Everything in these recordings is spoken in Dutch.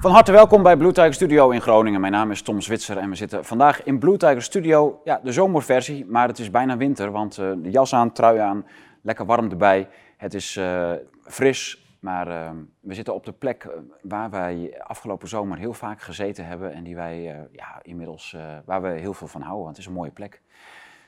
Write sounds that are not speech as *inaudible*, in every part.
Van harte welkom bij Blue Tiger Studio in Groningen. Mijn naam is Tom Zwitser en we zitten vandaag in Blue Tiger Studio. Ja, de zomerversie, maar het is bijna winter, want uh, de jas aan, trui aan, lekker warm erbij. Het is uh, fris, maar uh, we zitten op de plek waar wij afgelopen zomer heel vaak gezeten hebben en die wij ja, inmiddels, waar we heel veel van houden. Want het is een mooie plek.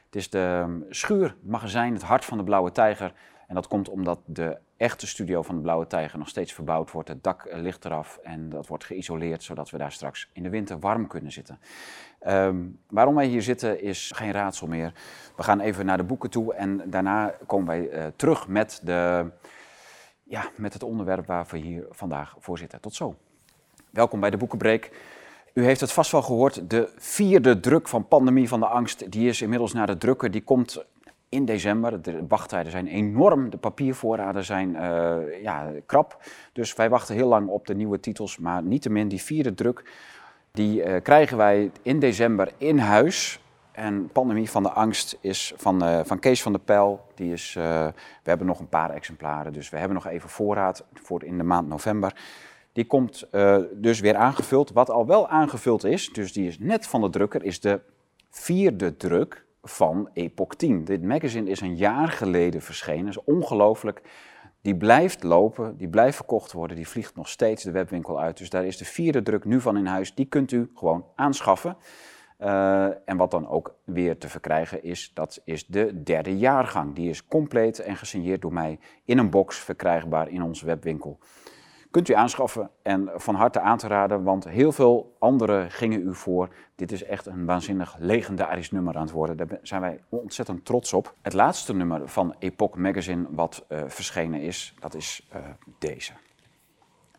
Het is de um, schuur, het magazijn, het hart van de Blauwe Tijger. En dat komt omdat de echte studio van de Blauwe Tijger nog steeds verbouwd wordt. Het dak ligt eraf en dat wordt geïsoleerd, zodat we daar straks in de winter warm kunnen zitten. Um, waarom wij hier zitten is geen raadsel meer. We gaan even naar de boeken toe en daarna komen wij uh, terug met, de, ja, met het onderwerp waar we hier vandaag voor zitten. Tot zo. Welkom bij de Boekenbreek. U heeft het vast wel gehoord, de vierde druk van Pandemie van de Angst, die is inmiddels naar de drukker. Die komt in december. De wachttijden zijn enorm, de papiervoorraden zijn uh, ja, krap. Dus wij wachten heel lang op de nieuwe titels. Maar niettemin, die vierde druk, die uh, krijgen wij in december in huis. En Pandemie van de Angst is van, uh, van Kees van der Pijl. Die is, we hebben nog een paar exemplaren, dus we hebben nog even voorraad voor in de maand november. Die komt dus weer aangevuld. Wat al wel aangevuld is, dus die is net van de drukker, is de vierde druk van Epoch 10. Dit magazine is een jaar geleden verschenen, is ongelooflijk. Die blijft lopen, die blijft verkocht worden, die vliegt nog steeds de webwinkel uit. Dus daar is de vierde druk nu van in huis, die kunt u gewoon aanschaffen. Uh, en wat dan ook weer te verkrijgen is, dat is de derde jaargang. Die is compleet en gesigneerd door mij in een box verkrijgbaar in onze webwinkel kunt u aanschaffen en van harte aan te raden, want heel veel anderen gingen u voor. Dit is echt een waanzinnig legendarisch nummer aan het worden. Daar zijn wij ontzettend trots op. Het laatste nummer van Epoch Magazine wat uh, verschenen is, dat is uh, deze.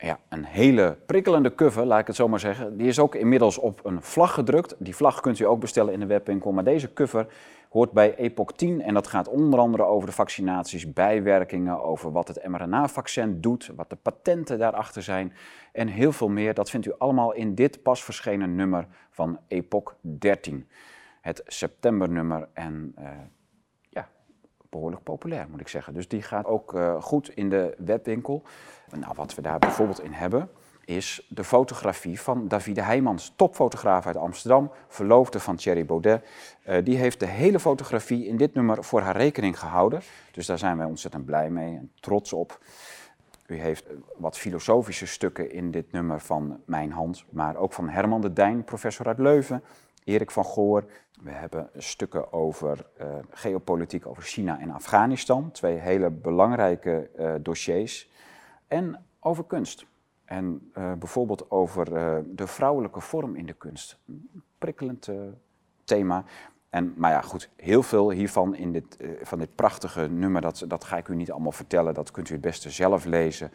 Ja, een hele prikkelende cover, laat ik het zo maar zeggen. Die is ook inmiddels op een vlag gedrukt. Die vlag kunt u ook bestellen in de webwinkel. Maar deze cover hoort bij Epoch 10 en dat gaat onder andere over de vaccinaties, bijwerkingen, over wat het mRNA-vaccin doet, wat de patenten daarachter zijn en heel veel meer. Dat vindt u allemaal in dit pas verschenen nummer van Epoch 13. Het septembernummer en ja, behoorlijk populair moet ik zeggen. Dus die gaat ook uh, goed in de webwinkel. Nou, wat we daar bijvoorbeeld in hebben is de fotografie van Davide Heijmans, topfotograaf uit Amsterdam, verloofde van Thierry Baudet. Uh, die heeft de hele fotografie in dit nummer voor haar rekening gehouden. Dus daar zijn wij ontzettend blij mee en trots op. U heeft wat filosofische stukken in dit nummer van mijn hand, maar ook van Herman de Dijn, professor uit Leuven, Erik van Goor. We hebben stukken over uh, geopolitiek, over China en Afghanistan. Twee hele belangrijke uh, dossiers. En over kunst. En uh, bijvoorbeeld over de vrouwelijke vorm in de kunst. Een prikkelend thema. En, maar ja, goed, heel veel hiervan in dit, van dit prachtige nummer, dat, dat ga ik u niet allemaal vertellen. Dat kunt u het beste zelf lezen.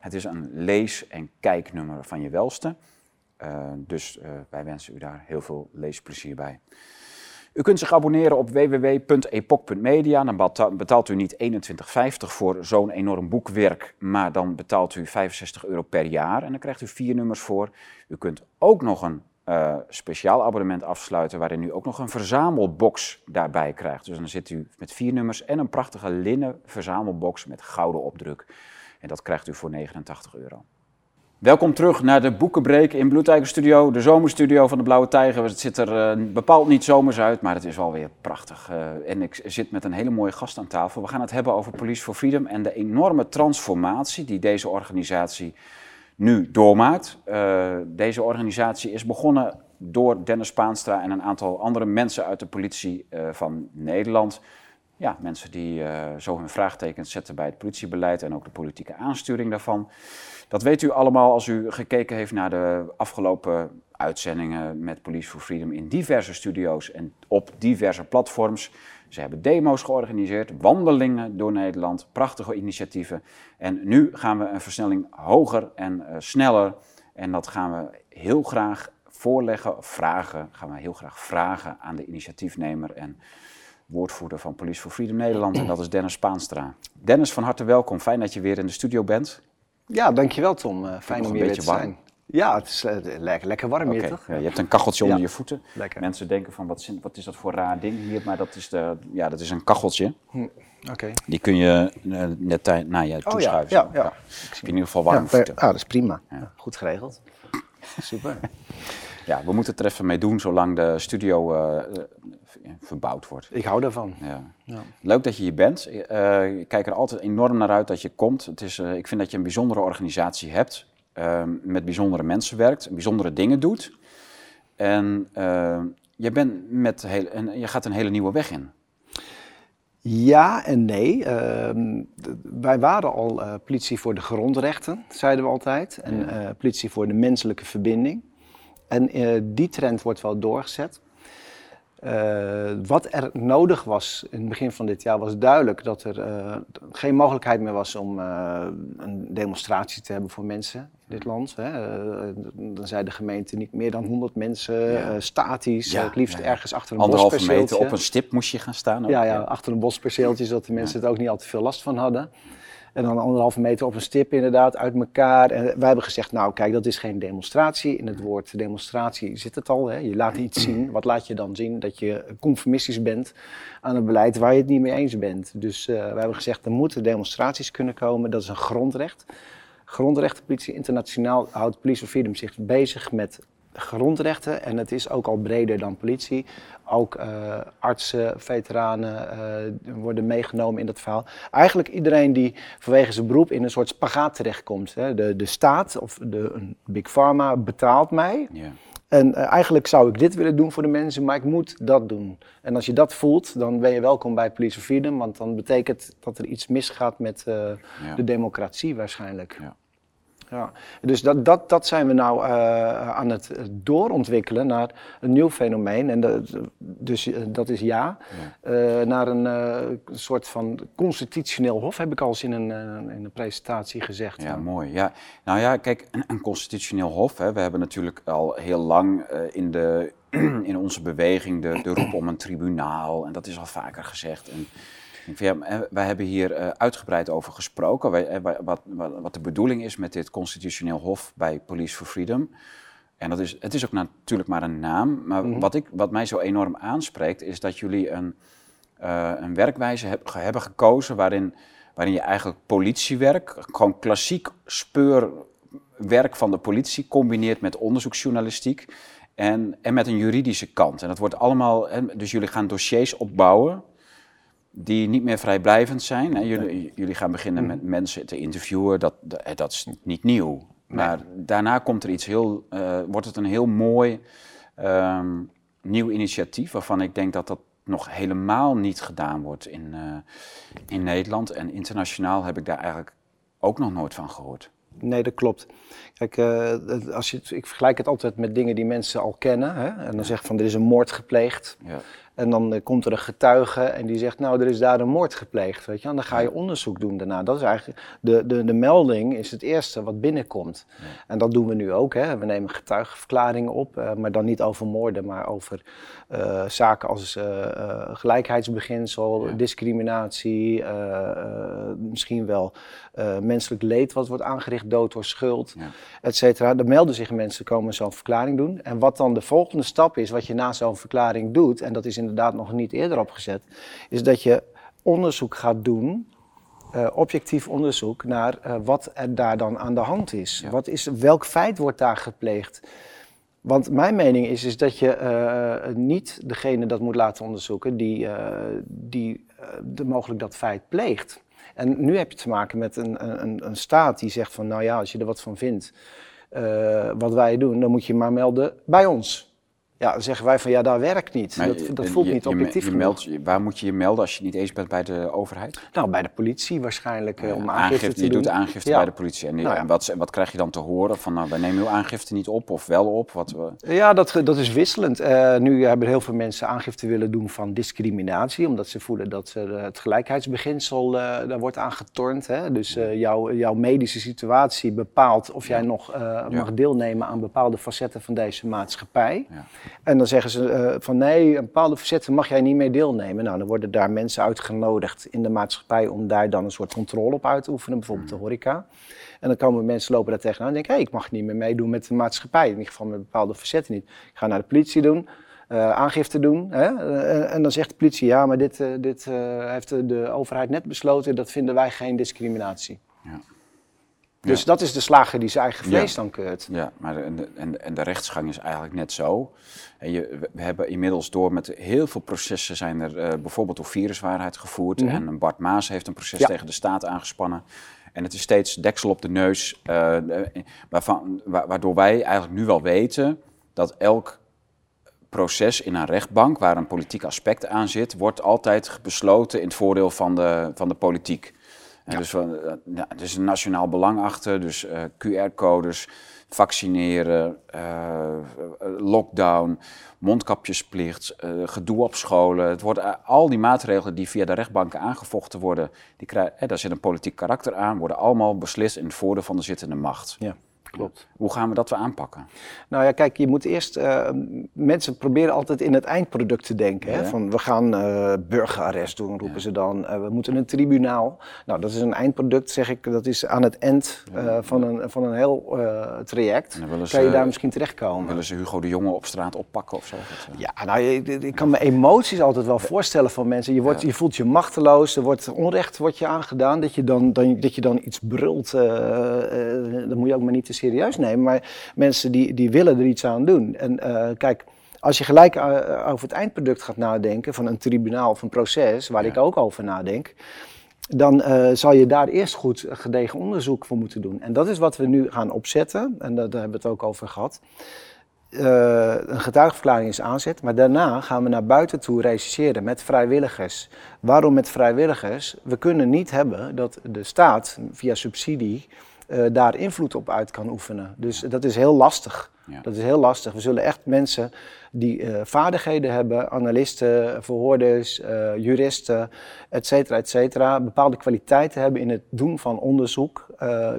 Het is een lees- en kijknummer van je welste. dus wij wensen u daar heel veel leesplezier bij. U kunt zich abonneren op www.epoch.media. Dan betaalt u niet 21,50 voor zo'n enorm boekwerk, maar dan betaalt u 65 euro per jaar en dan krijgt u vier nummers voor. U kunt ook nog een uh, speciaal abonnement afsluiten waarin u ook nog een verzamelbox daarbij krijgt. Dus dan zit u met vier nummers en een prachtige linnen verzamelbox met gouden opdruk. En dat krijgt u voor 89 euro. Welkom terug naar de Boekenbreek in Bloedtijger Studio, de zomerstudio van de Blauwe Tijger. Het ziet er uh, bepaald niet zomers uit, maar het is wel weer prachtig. Uh, en ik zit met een hele mooie gast aan tafel. We gaan het hebben over Police for Freedom en de enorme transformatie die deze organisatie nu doormaakt. Uh, deze organisatie is begonnen door Dennis Paanstra en een aantal andere mensen uit de politie van Nederland. Ja, mensen die zo hun vraagtekens zetten bij het politiebeleid en ook de politieke aansturing daarvan. Dat weet u allemaal als u gekeken heeft naar de afgelopen uitzendingen met Police for Freedom in diverse studio's en op diverse platforms. Ze hebben demo's georganiseerd, wandelingen door Nederland, prachtige initiatieven. En nu gaan we een versnelling hoger en uh, sneller. En dat gaan we heel graag voorleggen, vragen, gaan we heel graag vragen aan de initiatiefnemer en woordvoerder van Police for Freedom Nederland. En dat is Dennis Paanstra. Dennis, van harte welkom. Fijn dat je weer in de studio bent. Ja, dankjewel Tom. Uh, fijn om hier te zijn. Warm. Ja, het is uh, lekker, lekker warm okay. hier toch? Ja, je hebt een kacheltje ja. onder je voeten. Lekker. Mensen denken van wat is, wat is dat voor raar ding hier, maar dat is, de, ja, dat is een kacheltje. Hm. Die kun je net naar je toeschuiven. Oh, ja, ja, ja. in ieder geval warm ja, Ah, dat is prima. Goed geregeld. *laughs* Super. Ja, we moeten het er even mee doen zolang de studio verbouwd wordt. Ik hou daarvan. Ja. ja. Leuk dat je hier bent. Uh, ik kijk er altijd enorm naar uit dat je komt. Het is, uh, ik vind dat je een bijzondere organisatie hebt, uh, met bijzondere mensen werkt, bijzondere dingen doet. En je, bent met heel, en je gaat een hele nieuwe weg in. Ja en nee. Ehm, wij waren al politie voor de grondrechten, zeiden we altijd. En politie voor de menselijke verbinding. En die trend wordt wel doorgezet. Uh, wat er nodig was in het begin van dit jaar was duidelijk dat er uh, geen mogelijkheid meer was om uh, een demonstratie te hebben voor mensen in dit land. Hè. dan zei de gemeente niet meer dan 100 mensen, ja. statisch, ja, het liefst ergens achter een Anderhalve meter op een stip moest je gaan staan. Ook. Ja, ja, achter een bosperceeltje, zodat de mensen het ook niet al te veel last van hadden. En dan anderhalve meter op een stip inderdaad uit elkaar. En wij hebben gezegd, nou kijk, dat is geen demonstratie. In het woord demonstratie zit het al. Hè? Je laat iets zien. *clears throat* Wat laat je dan zien? Dat je conformistisch bent aan een beleid waar je het niet mee eens bent. Dus uh, wij hebben gezegd, er moeten demonstraties kunnen komen. Dat is een grondrecht. Grondrechtenpolitie internationaal houdt Police of Freedom zich bezig met grondrechten. En het is ook al breder dan politie. Ook uh, artsen, veteranen uh, worden meegenomen in dat verhaal. Eigenlijk iedereen die vanwege zijn beroep in een soort spagaat terechtkomt. Hè. De, de staat of de, een big pharma betaalt mij. En uh, eigenlijk zou ik dit willen doen voor de mensen, maar ik moet dat doen. En als je dat voelt, dan ben je welkom bij Police of Freedom, want dan betekent dat er iets misgaat met ja. de democratie waarschijnlijk. Ja. Ja, dus dat, dat, dat zijn we nou uh, aan het doorontwikkelen naar een nieuw fenomeen. En dat, dus uh, dat is ja. ja. Uh, naar een soort van constitutioneel hof, heb ik al eens in een, in een presentatie gezegd. Ja, mooi. Ja. Nou ja, kijk, *clears throat* een, constitutioneel hof. Hè, we hebben natuurlijk al heel lang in, de, *clears throat* in onze beweging de, de roep om een tribunaal. En dat is al vaker gezegd. En, wij hebben hier eh, uitgebreid over gesproken, eh, wat, wat, de bedoeling is met dit constitutioneel hof bij Police for Freedom. En dat is, het is ook natuurlijk maar een naam, maar mhm. wat, ik, wat mij zo enorm aanspreekt is dat jullie een, uh, een werkwijze heb, hebben gekozen waarin, waarin je eigenlijk politiewerk, gewoon klassiek speurwerk van de politie, combineert met onderzoeksjournalistiek en, en met een juridische kant. En dat wordt allemaal, dus jullie gaan dossiers opbouwen die niet meer vrijblijvend zijn. En jullie, jullie gaan beginnen mm. met mensen te interviewen, dat, dat is niet nieuw. Maar daarna komt er iets heel, uh, wordt het een heel mooi um, nieuw initiatief, waarvan ik denk dat dat nog helemaal niet gedaan wordt in, uh, in Nederland. En internationaal heb ik daar eigenlijk ook nog nooit van gehoord. Nee, dat klopt. Kijk, uh, als je, ik vergelijk het altijd met dingen die mensen al kennen. Hè? En dan zeg je van, er is een moord gepleegd. Ja. En dan uh, komt er een getuige en die zegt, nou, er is daar een moord gepleegd, weet je. En dan ga je onderzoek doen daarna. Dat is eigenlijk, de, de, de melding is het eerste wat binnenkomt. En dat doen we nu ook, hè. We nemen getuigenverklaringen op, uh, maar dan niet over moorden, maar over uh, zaken als gelijkheidsbeginsel, discriminatie, misschien wel menselijk leed wat wordt aangericht, dood door schuld, ja. et cetera. Dan melden zich mensen, komen zo'n verklaring doen. En wat dan de volgende stap is, wat je na zo'n verklaring doet, en dat is in inderdaad nog niet eerder opgezet, is dat je onderzoek gaat doen, uh, objectief onderzoek naar uh, wat er daar dan aan de hand is. Wat is. Welk feit wordt daar gepleegd? Want mijn mening is, is dat je uh, niet degene dat moet laten onderzoeken die, die de, mogelijk dat feit pleegt. En nu heb je te maken met een, een, een staat die zegt van, nou ja, als je er wat van vindt, wat wij doen, dan moet je maar melden bij ons. Ja, dan zeggen wij van ja, dat werkt niet. dat, dat voelt niet objectief je, meldt, Waar moet je je melden als je niet eens bent bij de overheid? Nou, bij de politie waarschijnlijk eh, om aangifte, te je doen. Je doet aangifte bij de politie. En, nou, wat, wat, krijg je dan te horen? Van nou, wij nemen uw aangifte niet op of wel op? Wat, Ja, dat, dat is wisselend. Uh, nu hebben heel veel mensen aangifte willen doen van discriminatie. Omdat ze voelen dat ze het gelijkheidsbeginsel uh, daar wordt aangetornd. Hè? Dus jouw, jouw medische situatie bepaalt of jij nog mag deelnemen aan bepaalde facetten van deze maatschappij. Ja. En dan zeggen ze uh, van nee, een bepaalde verzetten mag jij niet mee deelnemen. Nou, dan worden daar mensen uitgenodigd in de maatschappij om daar dan een soort controle op uit te oefenen, bijvoorbeeld de horeca. En dan komen mensen lopen daar tegenaan en denken, hé, hey, ik mag niet meer meedoen met de maatschappij. In ieder geval met bepaalde verzetten niet. Ik ga naar de politie doen. uh, aangifte doen. Hè? en dan zegt de politie, ja, maar dit, dit heeft de overheid net besloten, dat vinden wij geen discriminatie. Ja. Dus dat is de slager die zijn eigen vlees dan keurt. Ja, maar en de, en, en de rechtsgang is eigenlijk net zo. En je, we hebben inmiddels door met heel veel processen zijn er uh, bijvoorbeeld door viruswaarheid gevoerd. Mhm. En Bart Maas heeft een proces tegen de staat aangespannen. En het is steeds deksel op de neus, uh, waarvan, waardoor wij eigenlijk nu wel weten dat elk proces in een rechtbank waar een politiek aspect aan zit, wordt altijd besloten in het voordeel van de, van de politiek. Ja. Dus eh, er is een nationaal belang achter, dus uh, QR-codes, vaccineren, uh, lockdown, mondkapjesplicht, gedoe op scholen. Het wordt, al die maatregelen die via de rechtbanken aangevochten worden, die krijgen, daar zit een politiek karakter aan, worden allemaal beslist in het voordeel van de zittende macht. Ja klopt. Hoe gaan we dat weer aanpakken? Nou ja, kijk, je moet eerst. Uh, mensen proberen altijd in het eindproduct te denken. Hè? Van we gaan uh, burgerarrest doen, roepen ze dan. Uh, we moeten een tribunaal. Nou, dat is een eindproduct, zeg ik. Dat is aan het eind van, een, van een heel traject. Kan je daar misschien terechtkomen? Willen ze Hugo de Jonge op straat oppakken of zo? Ja, nou, ik, kan me emoties altijd wel voorstellen van mensen. Je, wordt, je voelt je machteloos, er wordt onrecht wordt je aangedaan. Dat je dan, dan, dat je dan iets brult. dan moet je ook maar niet te serieus nemen, maar mensen die, die willen er iets aan doen. En uh, kijk, als je gelijk uh, over het eindproduct gaat nadenken van een tribunaal of een proces, waar ik ook over nadenk, dan uh, zal je daar eerst goed gedegen onderzoek voor moeten doen. En dat is wat we nu gaan opzetten, en daar, daar hebben we het ook over gehad. Uh, een getuigenverklaring is aanzet, maar daarna gaan we naar buiten toe rechercheren met vrijwilligers. Waarom met vrijwilligers? We kunnen niet hebben dat de staat via subsidie uh, daar invloed op uit kan oefenen. Dus dat is heel lastig. Dat is heel lastig. We zullen echt mensen die uh, vaardigheden hebben, analisten, verhoorders, uh, juristen, et cetera, et cetera, bepaalde kwaliteiten hebben in het doen van onderzoek,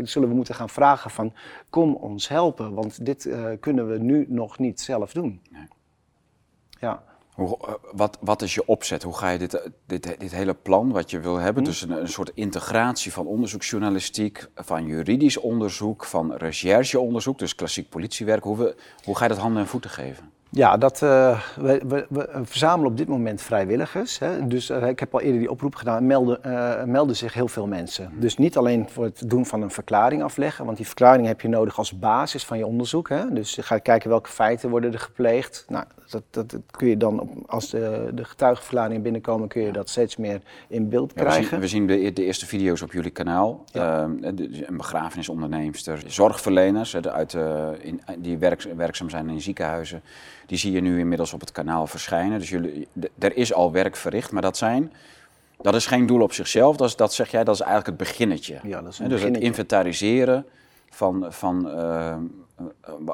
zullen we moeten gaan vragen van kom ons helpen, want dit kunnen we nu nog niet zelf doen. Nee. Ja. Hoe, eh, wat, wat is je opzet? Hoe ga je dit, eh, dit, dit hele plan wat je wil hebben, hm. dus een, een soort integratie van onderzoeksjournalistiek, van juridisch onderzoek, van rechercheonderzoek, dus klassiek politiewerk, hoe, we, hoe ga je dat handen en voeten geven? Ja, dat, uh, we, we, we, verzamelen op dit moment vrijwilligers. Hè. Dus uh, ik heb al eerder die oproep gedaan, melden, uh, melden zich heel veel mensen. Dus niet alleen voor het doen van een verklaring afleggen, want die verklaring heb je nodig als basis van je onderzoek. Hè. Dus je gaat kijken welke feiten worden er gepleegd. Nou, dat, dat, dat kun je dan, als de, de getuigenverklaringen binnenkomen, kun je dat steeds meer in beeld krijgen. we zien, we zien de, de, eerste video's op jullie kanaal. Ja. Ehm, een begrafenisonderneemster, zorgverleners uit, in, die werk, werkzaam zijn in ziekenhuizen. Die zie je nu inmiddels op het kanaal verschijnen. Dus jullie, er is al werk verricht, maar dat zijn. Dat is geen doel op zichzelf, dat, is, dat zeg jij, dat is eigenlijk het beginnetje. Ja, dat is een dus het inventariseren van, van uh,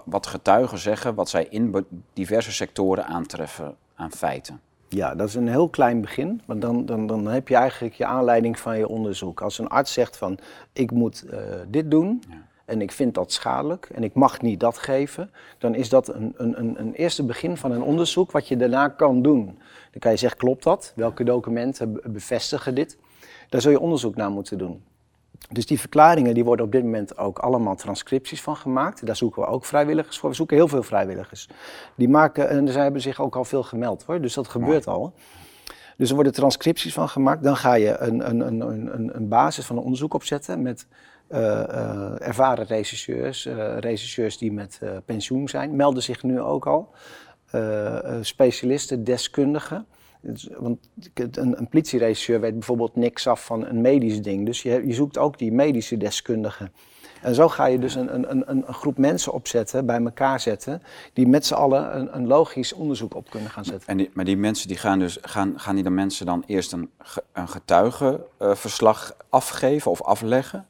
wat getuigen zeggen, wat zij in diverse sectoren aantreffen aan feiten. Ja, dat is een heel klein begin, want dan, dan, dan heb je eigenlijk je aanleiding van je onderzoek. Als een arts zegt van ik moet uh, dit doen, ja en ik vind dat schadelijk en ik mag niet dat geven, dan is dat een, een, een eerste begin van een onderzoek wat je daarna kan doen. Dan kan je zeggen, klopt dat? Welke documenten bevestigen dit? Daar zul je onderzoek naar moeten doen. Dus die verklaringen die worden op dit moment ook allemaal transcripties van gemaakt. Daar zoeken we ook vrijwilligers voor. We zoeken heel veel vrijwilligers. Die maken, en er hebben zich ook al veel gemeld hoor, dus dat gebeurt al. Dus er worden transcripties van gemaakt. Dan ga je een, een, een, een, basis van een onderzoek opzetten met ervaren regisseurs, uh, regisseurs die met pensioen zijn, melden zich nu ook al. specialisten, deskundigen. Want een, een politieregisseur weet bijvoorbeeld niks af van een medisch ding. Dus je, je zoekt ook die medische deskundigen. En zo ga je dus een, een, een, een, groep mensen opzetten, bij elkaar zetten, die met z'n allen een, een logisch onderzoek op kunnen gaan zetten. En maar die mensen die gaan dus, gaan, gaan die dan mensen dan eerst een, een getuigenverslag afgeven of afleggen?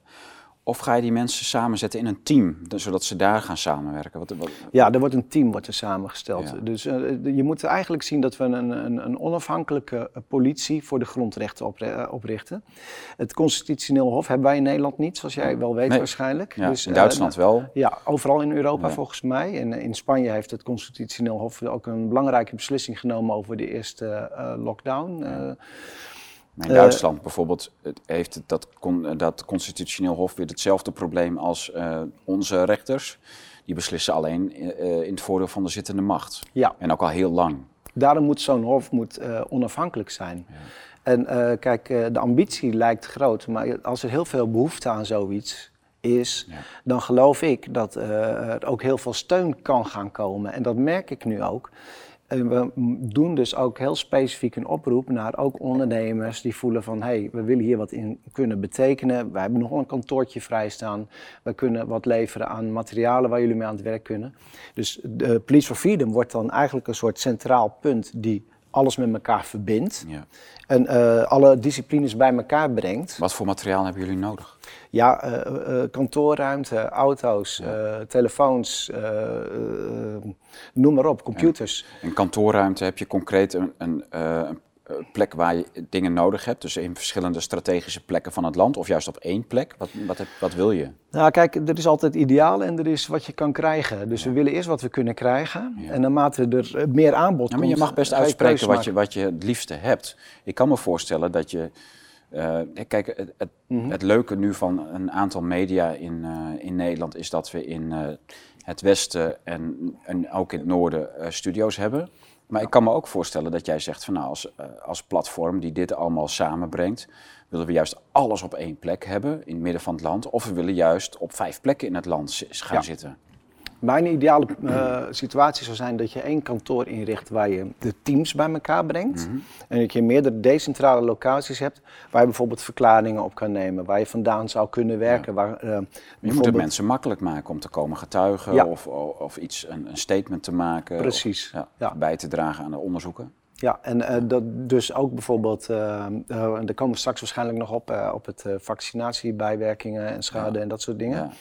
Of ga je die mensen samenzetten in een team, zodat ze daar gaan samenwerken? Wat, wat... Ja, er wordt een team wordt er samengesteld. Dus uh, je moet eigenlijk zien dat we een, een, een, onafhankelijke politie voor de grondrechten eh, oprichten. Het constitutioneel hof hebben wij in Nederland niet, zoals jij wel weet waarschijnlijk. Ja, dus, in Duitsland uh, wel. Ja, overal in Europa volgens mij. En in Spanje heeft het constitutioneel hof ook een belangrijke beslissing genomen over de eerste lockdown. In eh, Duitsland bijvoorbeeld heeft dat, dat constitutioneel hof weer hetzelfde probleem als uh, onze rechters. Die beslissen alleen uh, in het voordeel van de zittende macht. Ja. En ook al heel lang. Daarom moet zo'n hof moet, onafhankelijk zijn. Ja. En kijk, de ambitie lijkt groot, maar als er heel veel behoefte aan zoiets is, dan geloof ik dat er ook heel veel steun kan gaan komen. En dat merk ik nu ook. En we doen dus ook heel specifiek een oproep naar ook ondernemers die voelen van hé, hey, we willen hier wat in kunnen betekenen. Wij hebben nog een kantoortje vrijstaan. We kunnen wat leveren aan materialen waar jullie mee aan het werk kunnen. Dus de Police for Freedom wordt dan eigenlijk een soort centraal punt die alles met elkaar verbindt. Ja. En uh, alle disciplines bij elkaar brengt. Wat voor materiaal hebben jullie nodig? Ja, uh, kantoorruimte, auto's, telefoons, noem maar op, computers. In kantoorruimte heb je concreet een, een, een plek waar je dingen nodig hebt. Dus in verschillende strategische plekken van het land of juist op één plek. Wat, wat, heb, wat wil je? Nou, kijk, er is altijd ideaal en er is wat je kan krijgen. Dus we willen eerst wat we kunnen krijgen. En naarmate er meer aanbod ja, maar Je mag best uitspreken wat je, wat je het liefste hebt. Ik kan me voorstellen dat je. Uh, kijk, het, het, mhm. het, leuke nu van een aantal media in, uh, in Nederland is dat we in uh, het westen en, en ook in het noorden studio's hebben. Maar ik kan me ook voorstellen dat jij zegt van nou, als, eh, als platform die dit allemaal samenbrengt, willen we juist alles op één plek hebben in het midden van het land. Of we willen juist op vijf plekken in het land gaan zitten. Mijn ideale uh, situatie zou zijn dat je één kantoor inricht waar je de teams bij elkaar brengt. Mhm. En dat je meerdere decentrale locaties hebt waar je bijvoorbeeld verklaringen op kan nemen, waar je vandaan zou kunnen werken. Waar, uh, je moet het mensen makkelijk maken om te komen getuigen of, of, iets, een, een, statement te maken. Precies. Of, ja, bij te dragen aan de onderzoeken. Ja, en uh, dat dus ook bijvoorbeeld, uh, uh, daar komen we straks waarschijnlijk nog op, op het vaccinatiebijwerkingen en schade en dat soort dingen. Ja.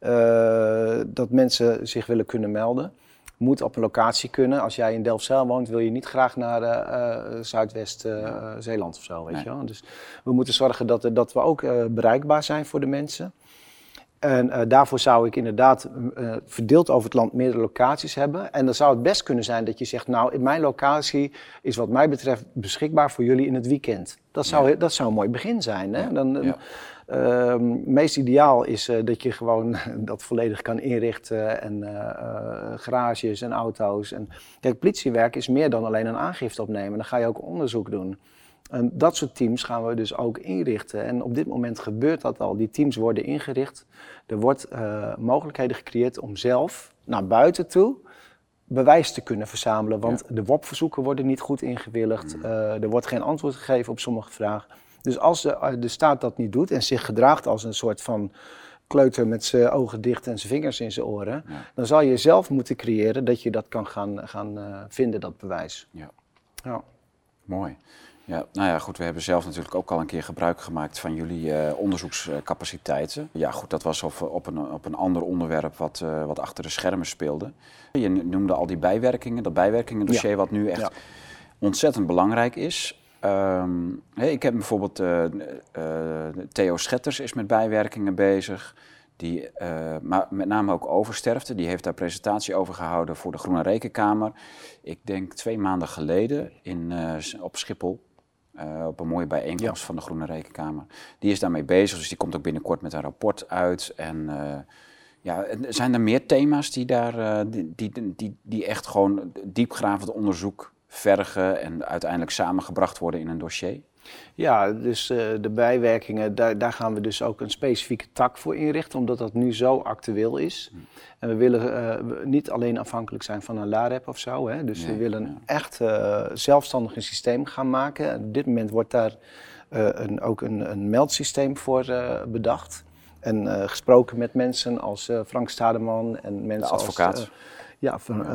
Eh, dat mensen zich willen kunnen melden. Moet op een locatie kunnen. Als jij in Delfzijl woont, wil je niet graag naar Zuidwest-Zeeland of zo. Weet je wel? Dus we moeten zorgen dat, dat we ook bereikbaar zijn voor de mensen. En daarvoor zou ik inderdaad verdeeld over het land meerdere locaties hebben. En dan zou het best kunnen zijn dat je zegt, nou, in mijn locatie is wat mij betreft beschikbaar voor jullie in het weekend. Dat zou, dat zou een mooi begin zijn. Hè? Dan, ja. Um, meest ideaal is uh, dat je gewoon *laughs* dat volledig kan inrichten en garages en auto's. En, kijk, politiewerk is meer dan alleen een aangifte opnemen. Dan ga je ook onderzoek doen. En dat soort teams gaan we dus ook inrichten. En op dit moment gebeurt dat al. Die teams worden ingericht. Er wordt mogelijkheden gecreëerd om zelf naar buiten toe bewijs te kunnen verzamelen. Want de WOP-verzoeken worden niet goed ingewilligd. Mm. er wordt geen antwoord gegeven op sommige vragen. Dus als de, eh, de staat dat niet doet en zich gedraagt als een soort van kleuter met zijn ogen dicht en zijn vingers in zijn oren, dan zal je zelf moeten creëren dat je dat kan gaan, gaan uh, vinden, dat bewijs. Ja. ja. Mooi. Ja, nou ja, goed, we hebben zelf natuurlijk ook al een keer gebruik gemaakt van jullie uh, onderzoekscapaciteiten. Ja, goed, dat was op, op, een, op een ander onderwerp wat, uh, wat achter de schermen speelde. Je noemde al die bijwerkingen, dat bijwerkingendossier ja. wat nu echt ontzettend belangrijk is. Um, ik heb bijvoorbeeld uh, uh, Theo Schetters is met bijwerkingen bezig. Die, uh, maar met name ook oversterfte. Die heeft daar presentatie over gehouden voor de Groene Rekenkamer. Ik denk twee maanden geleden in, op Schiphol. Op een mooie bijeenkomst van de Groene Rekenkamer. Die is daarmee bezig, dus die komt ook binnenkort met een rapport uit. En ja, zijn er meer thema's die daar die, die, die, die echt gewoon diepgravend onderzoek vergen en uiteindelijk samengebracht worden in een dossier? Ja, dus uh, de bijwerkingen, daar, daar gaan we dus ook een specifieke tak voor inrichten, omdat dat nu zo actueel is. En we willen uh, niet alleen afhankelijk zijn van een LAREP of zo, hè? dus we willen echt uh, zelfstandig een systeem gaan maken. En op dit moment wordt daar een, ook een, een meldsysteem voor bedacht. En gesproken met mensen als Frank Stademan en mensen de advocaat. als... ja, van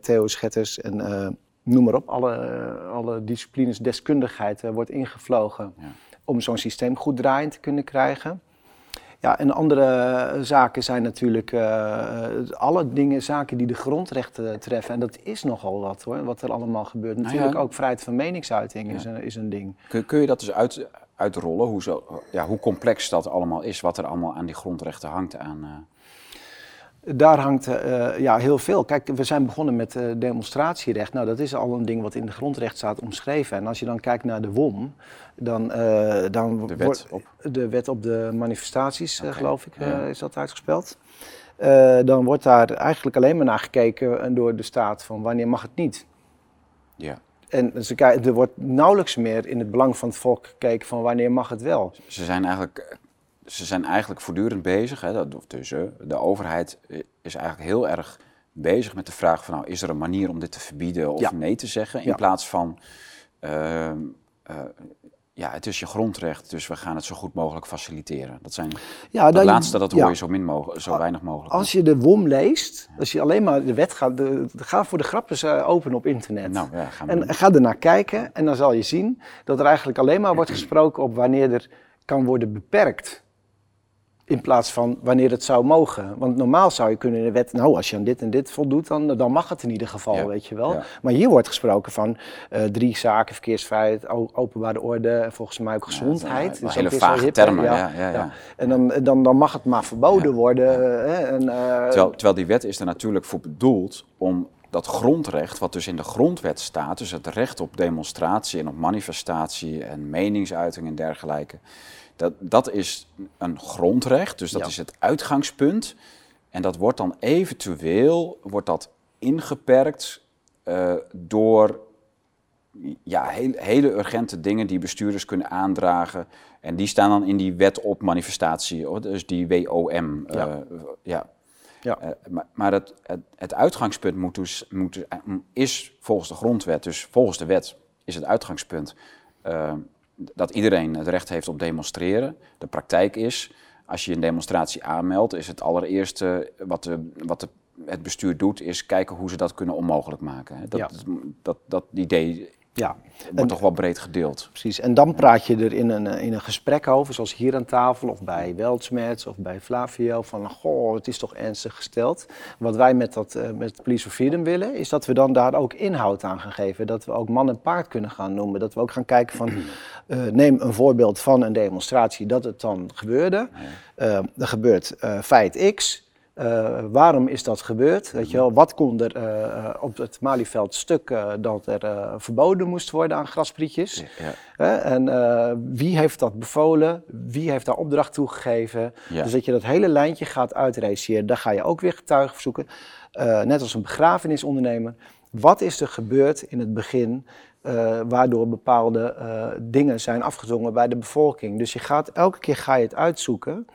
Theo Schetters en noem maar op, alle, alle disciplines deskundigheid uh, wordt ingevlogen ja. om zo'n systeem goed draaiend te kunnen krijgen. Ja, en andere zaken zijn natuurlijk uh, alle dingen, zaken die de grondrechten treffen. En dat is nogal wat hoor, wat er allemaal gebeurt. Nou natuurlijk ook vrijheid van meningsuiting ja. is, een, is een ding. Kun, kun je dat dus uit, uitrollen, hoe, zo, ja, hoe complex dat allemaal is, wat er allemaal aan die grondrechten hangt aan... Daar hangt uh, ja, heel veel. Kijk, we zijn begonnen met uh, demonstratierecht. Nou, dat is al een ding wat in de grondrecht staat omschreven. En als je dan kijkt naar de WOM, dan... Uh, dan de wet op? De wet op de manifestaties, okay. geloof ik, ja. is dat uitgespeld. dan wordt daar eigenlijk alleen maar naar gekeken door de staat van wanneer mag het niet. Ja. En ze, er wordt nauwelijks meer in het belang van het volk gekeken van wanneer mag het wel. Ze zijn eigenlijk, ze zijn eigenlijk voortdurend bezig. Hè, eh, de overheid is eigenlijk heel erg bezig met de vraag van... Nou, is er een manier om dit te verbieden of Ja. nee te zeggen? In Ja. plaats van... ehm, eh, ja, het is je grondrecht, dus we gaan het zo goed mogelijk faciliteren. Dat zijn Ja, dat dan- laatste, dat hoor je zo, min mogelijk, zo weinig mogelijk. Als je de WOM leest, als je alleen maar de wet gaat, de, ga voor de grap eens eh, open op internet. Nou, ja, gaan we en doen. ga ernaar kijken en dan zal je zien dat er eigenlijk alleen maar wordt *clears throat* gesproken op wanneer er kan worden beperkt. In plaats van wanneer het zou mogen. Want normaal zou je kunnen in de wet, nou als je aan dit en dit voldoet, dan, dan mag het in ieder geval, Ja, weet je wel. ja. Maar hier wordt gesproken van eh, drie zaken, verkeersvrijheid, openbare orde, en volgens mij ook Ja, gezondheid. dat zijn Is hele vage termen, ja, ja, ja. En dan, dan, dan mag het maar verboden Ja, worden. hè, en, eh, Terwijl, terwijl die wet is er natuurlijk voor bedoeld om dat grondrecht, wat dus in de grondwet staat, dus het recht op demonstratie en op manifestatie en meningsuiting en dergelijke, dat, dat is een grondrecht, dus dat Ja. is het uitgangspunt. En dat wordt dan eventueel wordt dat ingeperkt eh, door ja, heel- hele urgente dingen die bestuurders kunnen aandragen. En die staan dan in die wet op manifestatie, hoor, dus die WOM. eh, Ja. ja. Ja. Eh, maar maar het, het, het uitgangspunt moet dus, moet, is volgens de grondwet, dus volgens de wet, is het uitgangspunt dat iedereen het recht heeft op demonstreren. De praktijk is, als je een demonstratie aanmeldt, is het allereerste wat, de, wat de, het bestuur doet, is kijken hoe ze dat kunnen onmogelijk maken. Dat, Ja. dat, dat idee ja. wordt toch wel breed gedeeld. Precies, en dan praat je er in een, eh, in een gesprek over, zoals hier aan tafel of bij Weltschmerz of bij Flavio, van goh, het is toch ernstig gesteld. Wat wij met, dat, eh, met Police for Freedom willen, is dat we dan daar ook inhoud aan gaan geven. Dat we ook man en paard kunnen gaan noemen. Dat we ook gaan kijken van, *clears throat* eh, neem een voorbeeld van een demonstratie dat het dan gebeurde. Er gebeurt feit X. Eh, waarom is dat gebeurd? Weet je wel, wat kon er eh, eh, op het Malieveld stuk dat er verboden moest worden aan grasprietjes? Ja. En wie heeft dat bevolen? Wie heeft daar opdracht toegegeven? Ja. Dus dat je dat hele lijntje gaat uitreageren. Daar ga je ook weer getuigen verzoeken. Eh, net als een begrafenisondernemer. Wat is er gebeurd in het begin waardoor bepaalde dingen zijn afgedwongen bij de bevolking? Dus je gaat, elke keer ga je het uitzoeken.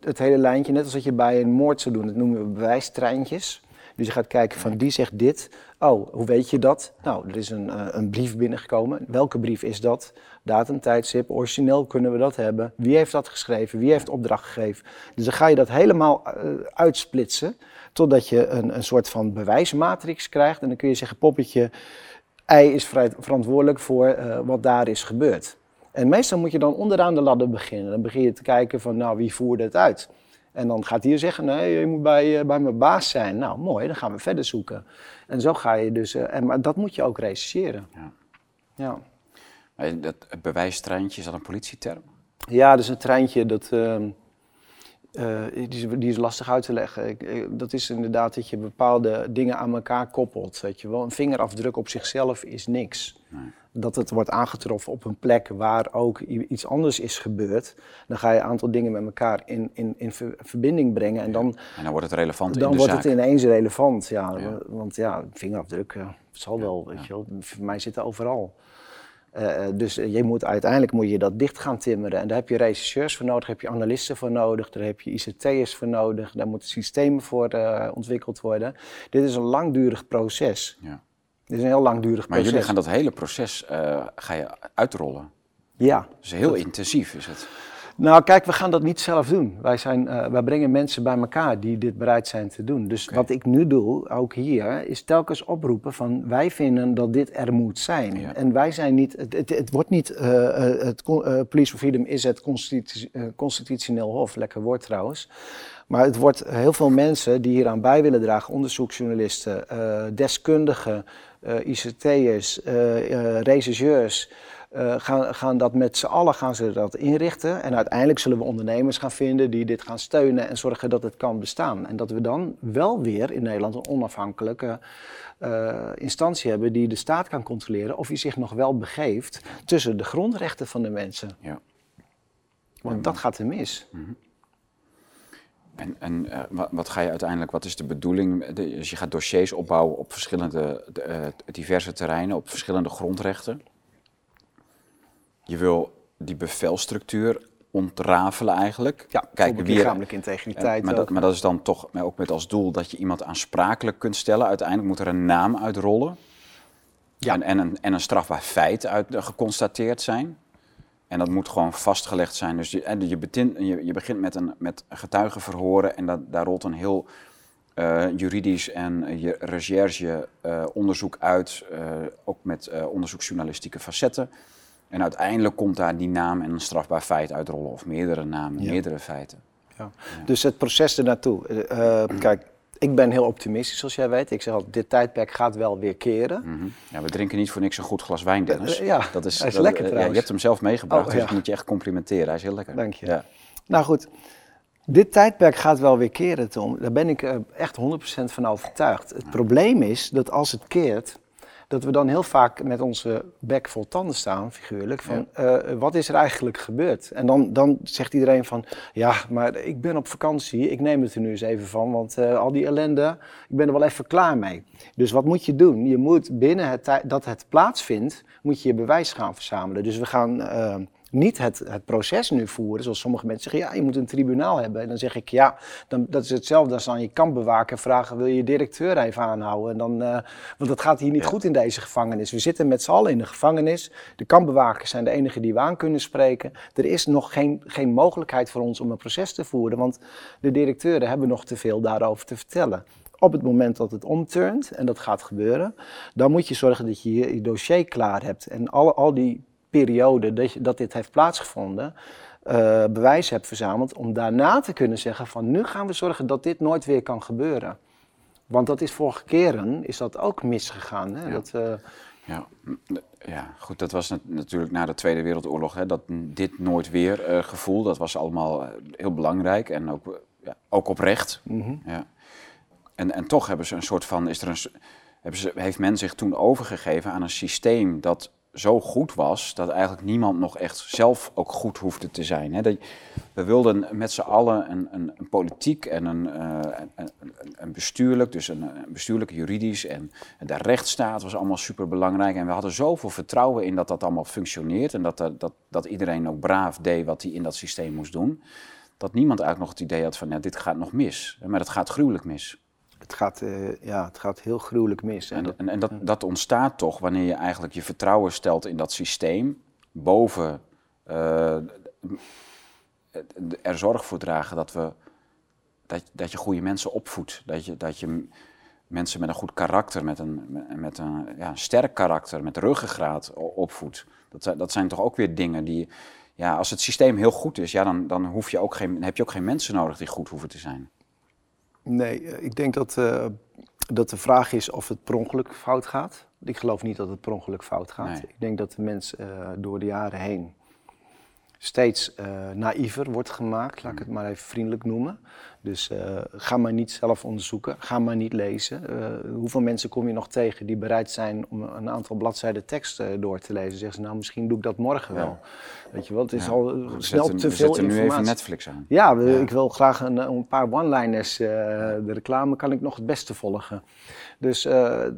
Het, hele lijntje, net als dat je bij een moord zou doen. Dat noemen we bewijstreintjes. Dus je gaat kijken van die zegt dit. Oh, hoe weet je dat? Nou, er is een, eh, een brief binnengekomen. Welke brief is dat? Datum, tijdstip, origineel kunnen we dat hebben. Wie heeft dat geschreven? Wie heeft opdracht gegeven? Dus dan ga je dat helemaal eh, uitsplitsen. Totdat je een, een soort van bewijsmatrix krijgt. En dan kun je zeggen, poppetje, I is verantwoordelijk voor eh, wat daar is gebeurd. En meestal moet je dan onderaan de ladder beginnen. Dan begin je te kijken van, nou, wie voerde het uit? En dan gaat hij zeggen, nee, je moet bij, eh, bij mijn baas zijn. Nou, mooi, dan gaan we verder zoeken. En zo ga je dus, eh, en, maar dat moet je ook rechercheren. Ja. Ja. Dat het bewijstreintje, is dat een politieterm? Ja, dat is een treintje dat. ehm, eh, die, is, die is lastig uit te leggen. Ik- ik- dat is inderdaad dat je bepaalde dingen aan elkaar koppelt. Weet je wel. Een vingerafdruk op zichzelf is niks. Nee. Dat het wordt aangetroffen op een plek waar ook iets anders is gebeurd. Dan ga je een aantal dingen met elkaar in, in, in ver- verbinding brengen. En dan, En dan wordt het relevant in dan de wordt zaak. het ineens relevant. Ja, Ja. Want ja, vingerafdruk eh, zal wel. Weet je wel. Voor mij zit het overal. Eh, eh, dus je moet uiteindelijk moet je dat dicht gaan timmeren. En daar heb je rechercheurs voor nodig, daar heb je analisten voor nodig, daar heb je ICT'ers voor nodig, daar moeten systemen voor ontwikkeld worden. Dit is een langdurig proces. Ja. Dit is een heel langdurig Maar proces. jullie gaan dat hele proces eh, ga je uitrollen. Ja. Dus heel intensief is het. Nou, kijk, we gaan dat niet zelf doen. Wij, zijn, eh, wij brengen mensen bij elkaar die dit bereid zijn te doen. Dus wat ik nu doe, ook hier, is telkens oproepen van wij vinden dat dit er moet zijn. Ja. En wij zijn niet, het, het, het wordt niet, eh, eh, het Police for Freedom is het constitu- constitutioneel hof, lekker woord trouwens. Maar het wordt heel veel mensen die hier aan bij willen dragen, onderzoeksjournalisten, deskundigen, ICT'ers, rechercheurs, eh, gaan, gaan dat met z'n allen gaan ze dat inrichten. En uiteindelijk zullen we ondernemers gaan vinden die dit gaan steunen en zorgen dat het kan bestaan. En dat we dan wel weer in Nederland een onafhankelijke eh, instantie hebben die de staat kan controleren of hij zich nog wel begeeft tussen de grondrechten van de mensen. Ja. Want dat gaat er mis. En, en eh, wat, ga je uiteindelijk, wat is de bedoeling? De- dus je gaat dossiers opbouwen op verschillende, de, diverse terreinen, op verschillende grondrechten. Je wil die bevelstructuur ontrafelen eigenlijk. Ja, Kijken wie lichamelijke eh, integriteit. maar, dat, ook. maar dat is dan toch maar ook met als doel dat je iemand aansprakelijk kunt stellen. Uiteindelijk moet er een naam uitrollen. Ja. En, en, een, en een strafbaar feit uit, eh, geconstateerd zijn. En dat moet gewoon vastgelegd zijn. Dus je, je, betin- je, je begint met een met getuigenverhoren en dat, daar rolt een heel eh, juridisch en eh, je recherche eh, onderzoek uit. eh, ook met eh, onderzoeksjournalistieke facetten. En uiteindelijk komt daar die naam en een strafbaar feit uitrollen. Of meerdere namen, Ja. meerdere feiten. Ja. Dus het proces ernaartoe. Eh, *clears throat* kijk, ik ben heel optimistisch, zoals jij weet. Ik zeg altijd, dit tijdperk gaat wel weer keren. Mhm. Ja, we drinken niet voor niks een goed glas wijn, Dennis. Eh, ja, dat is, *laughs* hij is dat- lekker ja, trouwens. je hebt hem zelf meegebracht, Oh, dus ik moet je echt complimenteren. Hij is heel lekker. Dank je. Ja. Nou goed, dit tijdperk gaat wel weer keren, Tom. Daar ben ik echt 100% van overtuigd. Het probleem is dat als het keert, dat we dan heel vaak met onze bek vol tanden staan, figuurlijk, van eh, wat is er eigenlijk gebeurd? En dan, dan zegt iedereen van, ja, maar ik ben op vakantie, ik neem het er nu eens even van, want eh, al die ellende, ik ben er wel even klaar mee. Dus wat moet je doen? Je moet binnen het dat het plaatsvindt, moet je je bewijs gaan verzamelen. Dus we gaan eh, niet het, het proces nu voeren, zoals sommige mensen zeggen, ja, je moet een tribunaal hebben. En dan zeg ik, ja, dan, dat is hetzelfde als aan je kampbewaker vragen, wil je je directeur even aanhouden? En dan, eh, want dat gaat hier niet goed in deze gevangenis. We zitten met z'n allen in de gevangenis. De kampbewakers zijn de enigen die we aan kunnen spreken. Er is nog geen, geen mogelijkheid voor ons om een proces te voeren, want de directeuren hebben nog te veel daarover te vertellen. Op het moment dat het omturnt, en dat gaat gebeuren, dan moet je zorgen dat je je, je dossier klaar hebt. En al, al die periode dat, je, dat dit heeft plaatsgevonden, eh, bewijs hebt verzameld om daarna te kunnen zeggen van nu gaan we zorgen dat dit nooit weer kan gebeuren. Want dat is vorige keren is dat ook misgegaan. Hè? Ja. Dat, eh, Ja, ja, goed, dat was nat- natuurlijk na de Tweede Wereldoorlog, hè, dat dit nooit weer eh, gevoel, dat was allemaal heel belangrijk en ook, ja, ook oprecht. mhm. Ja. En, en toch hebben ze een soort van, is er een, ze, heeft men zich toen overgegeven aan een systeem dat zo goed was, dat eigenlijk niemand nog echt zelf ook goed hoefde te zijn. Hè. Dat, we wilden met z'n allen een, een, een politiek en een, eh, een, een, bestuurlijk, dus een, bestuurlijk, juridisch en de rechtsstaat was allemaal super belangrijk. En we hadden zoveel vertrouwen in dat dat allemaal functioneert en dat, dat, dat, dat iedereen ook braaf deed wat hij in dat systeem moest doen. Dat niemand eigenlijk nog het idee had van, ja, dit gaat nog mis. Maar dat gaat gruwelijk mis. Het, gaat, eh, ja, het gaat heel gruwelijk mis. En, en, en dat, dat ontstaat toch wanneer je eigenlijk je vertrouwen stelt in dat systeem, boven eh, er zorg voor dragen dat, we, dat, dat je goede mensen opvoedt. Dat je, dat je mensen met een goed karakter, met een, met een ja, sterk karakter, met ruggengraat opvoedt. Dat, zijn- dat zijn toch ook weer dingen die, ja, als het systeem heel goed is, ja, dan, dan, hoef je ook geen, dan heb je ook geen mensen nodig die goed hoeven te zijn. Nee, eh, ik denk dat, eh, dat de vraag is of het per ongeluk fout gaat. Ik geloof niet dat het per ongeluk fout gaat. Nee. Ik denk dat de mens eh, door de jaren heen steeds eh naïver wordt gemaakt, laat ik het maar even vriendelijk noemen. Dus eh, ga maar niet zelf onderzoeken, ga maar niet lezen. Eh, hoeveel mensen kom je nog tegen die bereid zijn om een aantal bladzijden tekst door te lezen? Zeggen ze, nou misschien doe ik dat morgen Ja. wel. Weet je wel, het is Ja, al We snel zetten, te we veel zetten nu even Netflix aan. Ja, we- Ja. ik wil graag een, een paar one-liners. de reclame kan ik nog het beste volgen. Dus eh, eh,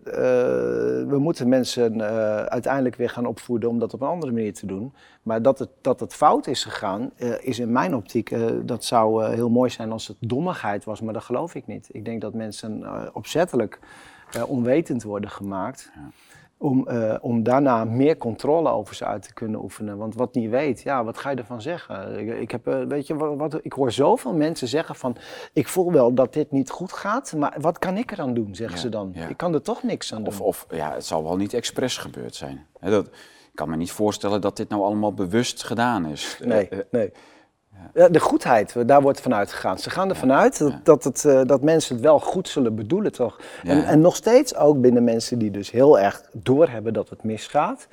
we moeten mensen eh, uiteindelijk weer gaan opvoeden om dat op een andere manier te doen. Maar dat het, dat het fout is gegaan, is in mijn optiek, dat zou heel mooi zijn als het dommigheid was, maar dat geloof ik niet. Ik denk dat mensen opzettelijk onwetend worden gemaakt. Om, eh, om daarna meer controle over ze uit te kunnen oefenen. Want wat niet weet, ja, wat ga je ervan zeggen? Ik, ik, heb, eh, weet je, wat, wat, ik hoor zoveel mensen zeggen van... ik voel wel dat dit niet goed gaat, maar wat kan ik eraan doen, zeggen Ja, ze dan. ja. Ik kan er toch niks aan doen. Of, ja, het zal wel niet expres gebeurd zijn. Dat, ik kan me niet voorstellen dat dit nou allemaal bewust gedaan is. Nee, eh, nee. Ja, de goedheid, daar wordt vanuit gegaan. Ze gaan ervan uit dat, dat, het, eh, dat mensen het wel goed zullen bedoelen, toch? En, en nog steeds ook binnen mensen die dus heel erg doorhebben dat het misgaat,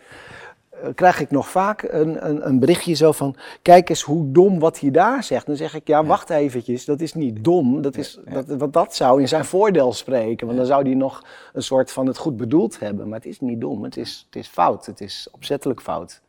eh, krijg ik nog vaak een, een, een berichtje zo van, kijk eens hoe dom wat hij daar zegt. Dan zeg ik, ja, wacht eventjes, dat is niet dom, dat is. Dat, want dat zou in zijn voordeel spreken. Want dan zou hij nog een soort van het goed bedoeld hebben. Maar het is niet dom, het is, het is fout, het is opzettelijk fout.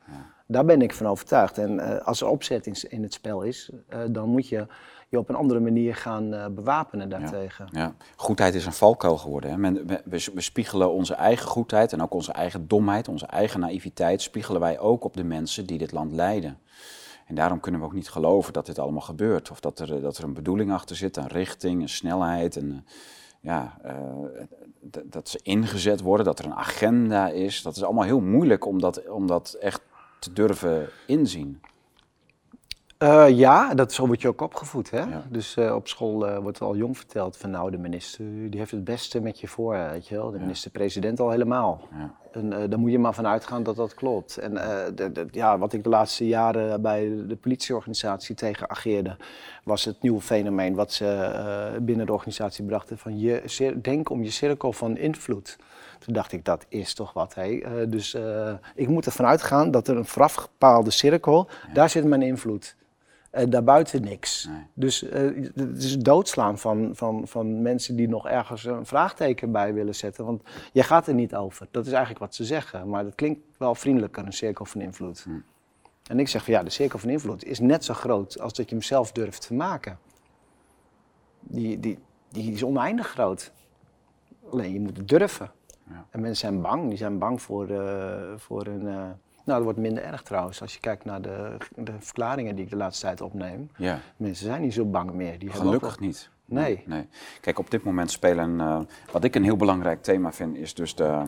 Daar ben ik van overtuigd. En uh, als er opzet in, het spel is, uh, dan moet je je op een andere manier gaan uh, bewapenen daartegen. Ja, Goedheid is een valkuil geworden. Hè. We, we, spiegelen onze eigen goedheid en ook onze eigen domheid, onze eigen naïviteit, spiegelen wij ook op de mensen die dit land leiden. En daarom kunnen we ook niet geloven dat dit allemaal gebeurt. Of dat er, dat er een bedoeling achter zit, een richting, een snelheid. Ja, dat ze ingezet worden, dat er een agenda is. Dat is allemaal heel moeilijk om om dat echt te durven inzien. Uh, ja, dat, zo word je ook opgevoed. Hè? Dus uh, op school uh, wordt al jong verteld van nou, de minister die heeft het beste met je voor, weet je wel. De minister-president al helemaal. Ja. En daar moet je maar van uitgaan dat dat klopt. En de, de, ja, wat ik de laatste jaren bij de politieorganisatie tegen ageerde, was het nieuwe fenomeen wat ze binnen de organisatie brachten van je, denk om je cirkel van invloed. Toen dacht ik, dat is toch wat. Hé. dus ik moet ervan uitgaan dat er een voorafgepaalde cirkel, daar zit mijn invloed. Uh, daarbuiten niks. Dus het is doodslaan van, van, van mensen die nog ergens een vraagteken bij willen zetten. Want je gaat er niet over. Dat is eigenlijk wat ze zeggen. Maar dat klinkt wel vriendelijker, een cirkel van invloed. Hm. En ik zeg van ja, de cirkel van invloed is net zo groot als dat je hem zelf durft te maken. Die, die, die is oneindig groot. Alleen je moet het durven. Ja. En mensen zijn bang. Die zijn bang voor, uh, voor een nou, dat wordt minder erg trouwens. Als je kijkt naar de, de verklaringen die ik de laatste tijd opneem. Ja. Mensen zijn niet zo bang meer. Die Gelukkig niet. Nee. nee. Kijk, op dit moment spelen, uh, wat ik een heel belangrijk thema vind, is dus de,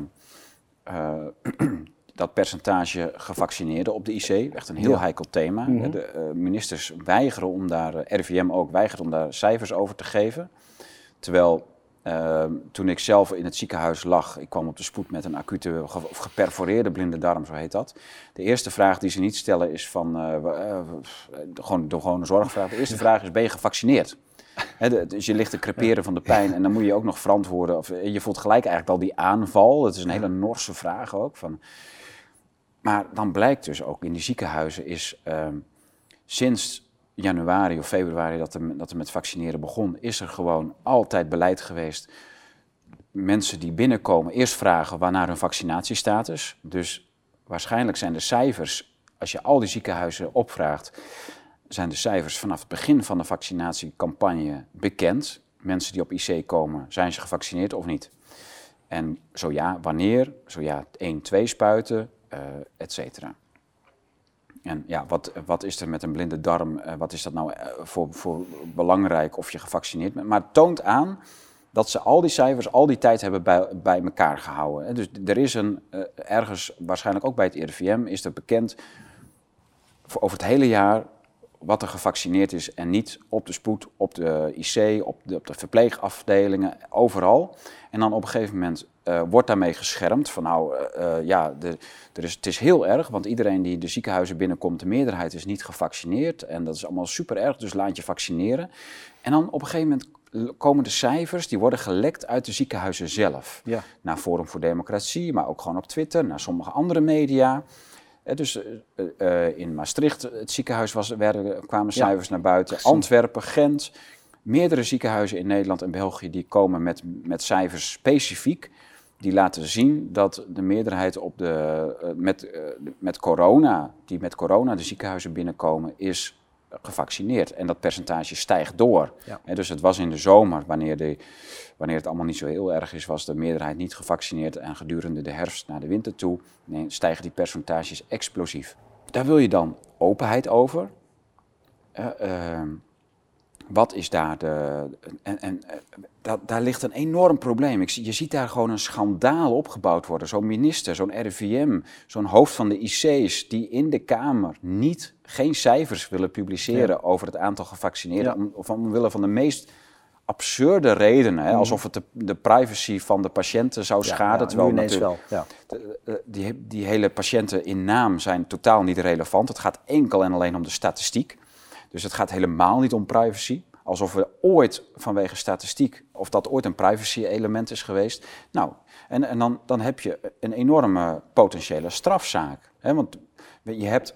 uh, *clears throat* dat percentage gevaccineerden op de IC. Echt een heel heikel thema. Mm -hmm. De uh, ministers weigeren om daar, RVM ook, weigeren om daar cijfers over te geven. Terwijl Ehm, toen ik zelf in het ziekenhuis lag, ik kwam op de spoed met een acute of geperforeerde blinde darm, zo heet dat. De eerste vraag die ze niet stellen is van, uh, uh, gewoon, de gewone zorgvraag. De eerste vraag is, ben je gevaccineerd? dus je ligt te creperen van de pijn en dan moet je ook nog verantwoorden. Of, eh, je voelt gelijk eigenlijk al die aanval. Het is een hele Norse vraag ook. Van. Maar dan blijkt dus ook in die ziekenhuizen is ehm, sinds januari of februari dat er, dat er met vaccineren begon, is er gewoon altijd beleid geweest. Mensen die binnenkomen eerst vragen waarnaar hun vaccinatiestatus. Dus waarschijnlijk zijn de cijfers, als je al die ziekenhuizen opvraagt, zijn de cijfers vanaf het begin van de vaccinatiecampagne bekend. Mensen die op IC komen, zijn ze gevaccineerd of niet? En zo ja, wanneer? Zo ja, één, twee spuiten, uh, et cetera. En ja, wat, wat is er met een blinde darm? Uh, wat is dat nou uh, voor, voor belangrijk of je gevaccineerd bent? Maar het toont aan dat ze al die cijfers al die tijd hebben bij, bij elkaar gehouden. Dus er is een, uh, ergens, waarschijnlijk ook bij het RIVM, is er bekend over het hele jaar wat er gevaccineerd is en niet op de spoed, op de IC, op de, op de verpleegafdelingen, overal. En dan op een gegeven moment uh, wordt daarmee geschermd van nou uh, ja, de, er is, het is heel erg, want iedereen die de ziekenhuizen binnenkomt, de meerderheid is niet gevaccineerd. En dat is allemaal super erg, dus laat je vaccineren. En dan op een gegeven moment komen de cijfers, die worden gelekt uit de ziekenhuizen zelf. Ja. Naar Forum voor Democratie, maar ook gewoon op Twitter, naar sommige andere media. Dus uh, in Maastricht, het ziekenhuis, was, werden, kwamen cijfers naar buiten. Antwerpen, Gent, meerdere ziekenhuizen in Nederland en België die komen met, met cijfers specifiek. Die laten zien dat de meerderheid op de, met, met corona, die met corona de ziekenhuizen binnenkomen, is gevaccineerd. En dat percentage stijgt door. Ja. dus het was in de zomer, wanneer, de, wanneer het allemaal niet zo heel erg is, was de meerderheid niet gevaccineerd. En gedurende de herfst naar de winter toe nee, stijgen die percentages explosief. Daar wil je dan openheid over. Uh, wat is daar de. En, en dat, daar ligt een enorm probleem. Ik, je ziet daar gewoon een schandaal opgebouwd worden. Zo'n minister, zo'n RIVM, zo'n hoofd van de IC's, die in de Kamer niet, geen cijfers willen publiceren over het aantal gevaccineerden. Ja. Om, omwille van de meest absurde redenen. Hè, mhm. alsof het de, de, privacy van de patiënten zou schaden. Ja, terwijl natuurlijk, wel. De, die, die hele patiënten in naam zijn totaal niet relevant. Het gaat enkel en alleen om de statistiek. Dus het gaat helemaal niet om privacy. Alsof we ooit vanwege statistiek, of dat ooit een privacy-element is geweest. Nou, en, en dan, dan heb je een enorme potentiële strafzaak. Hè? Want je hebt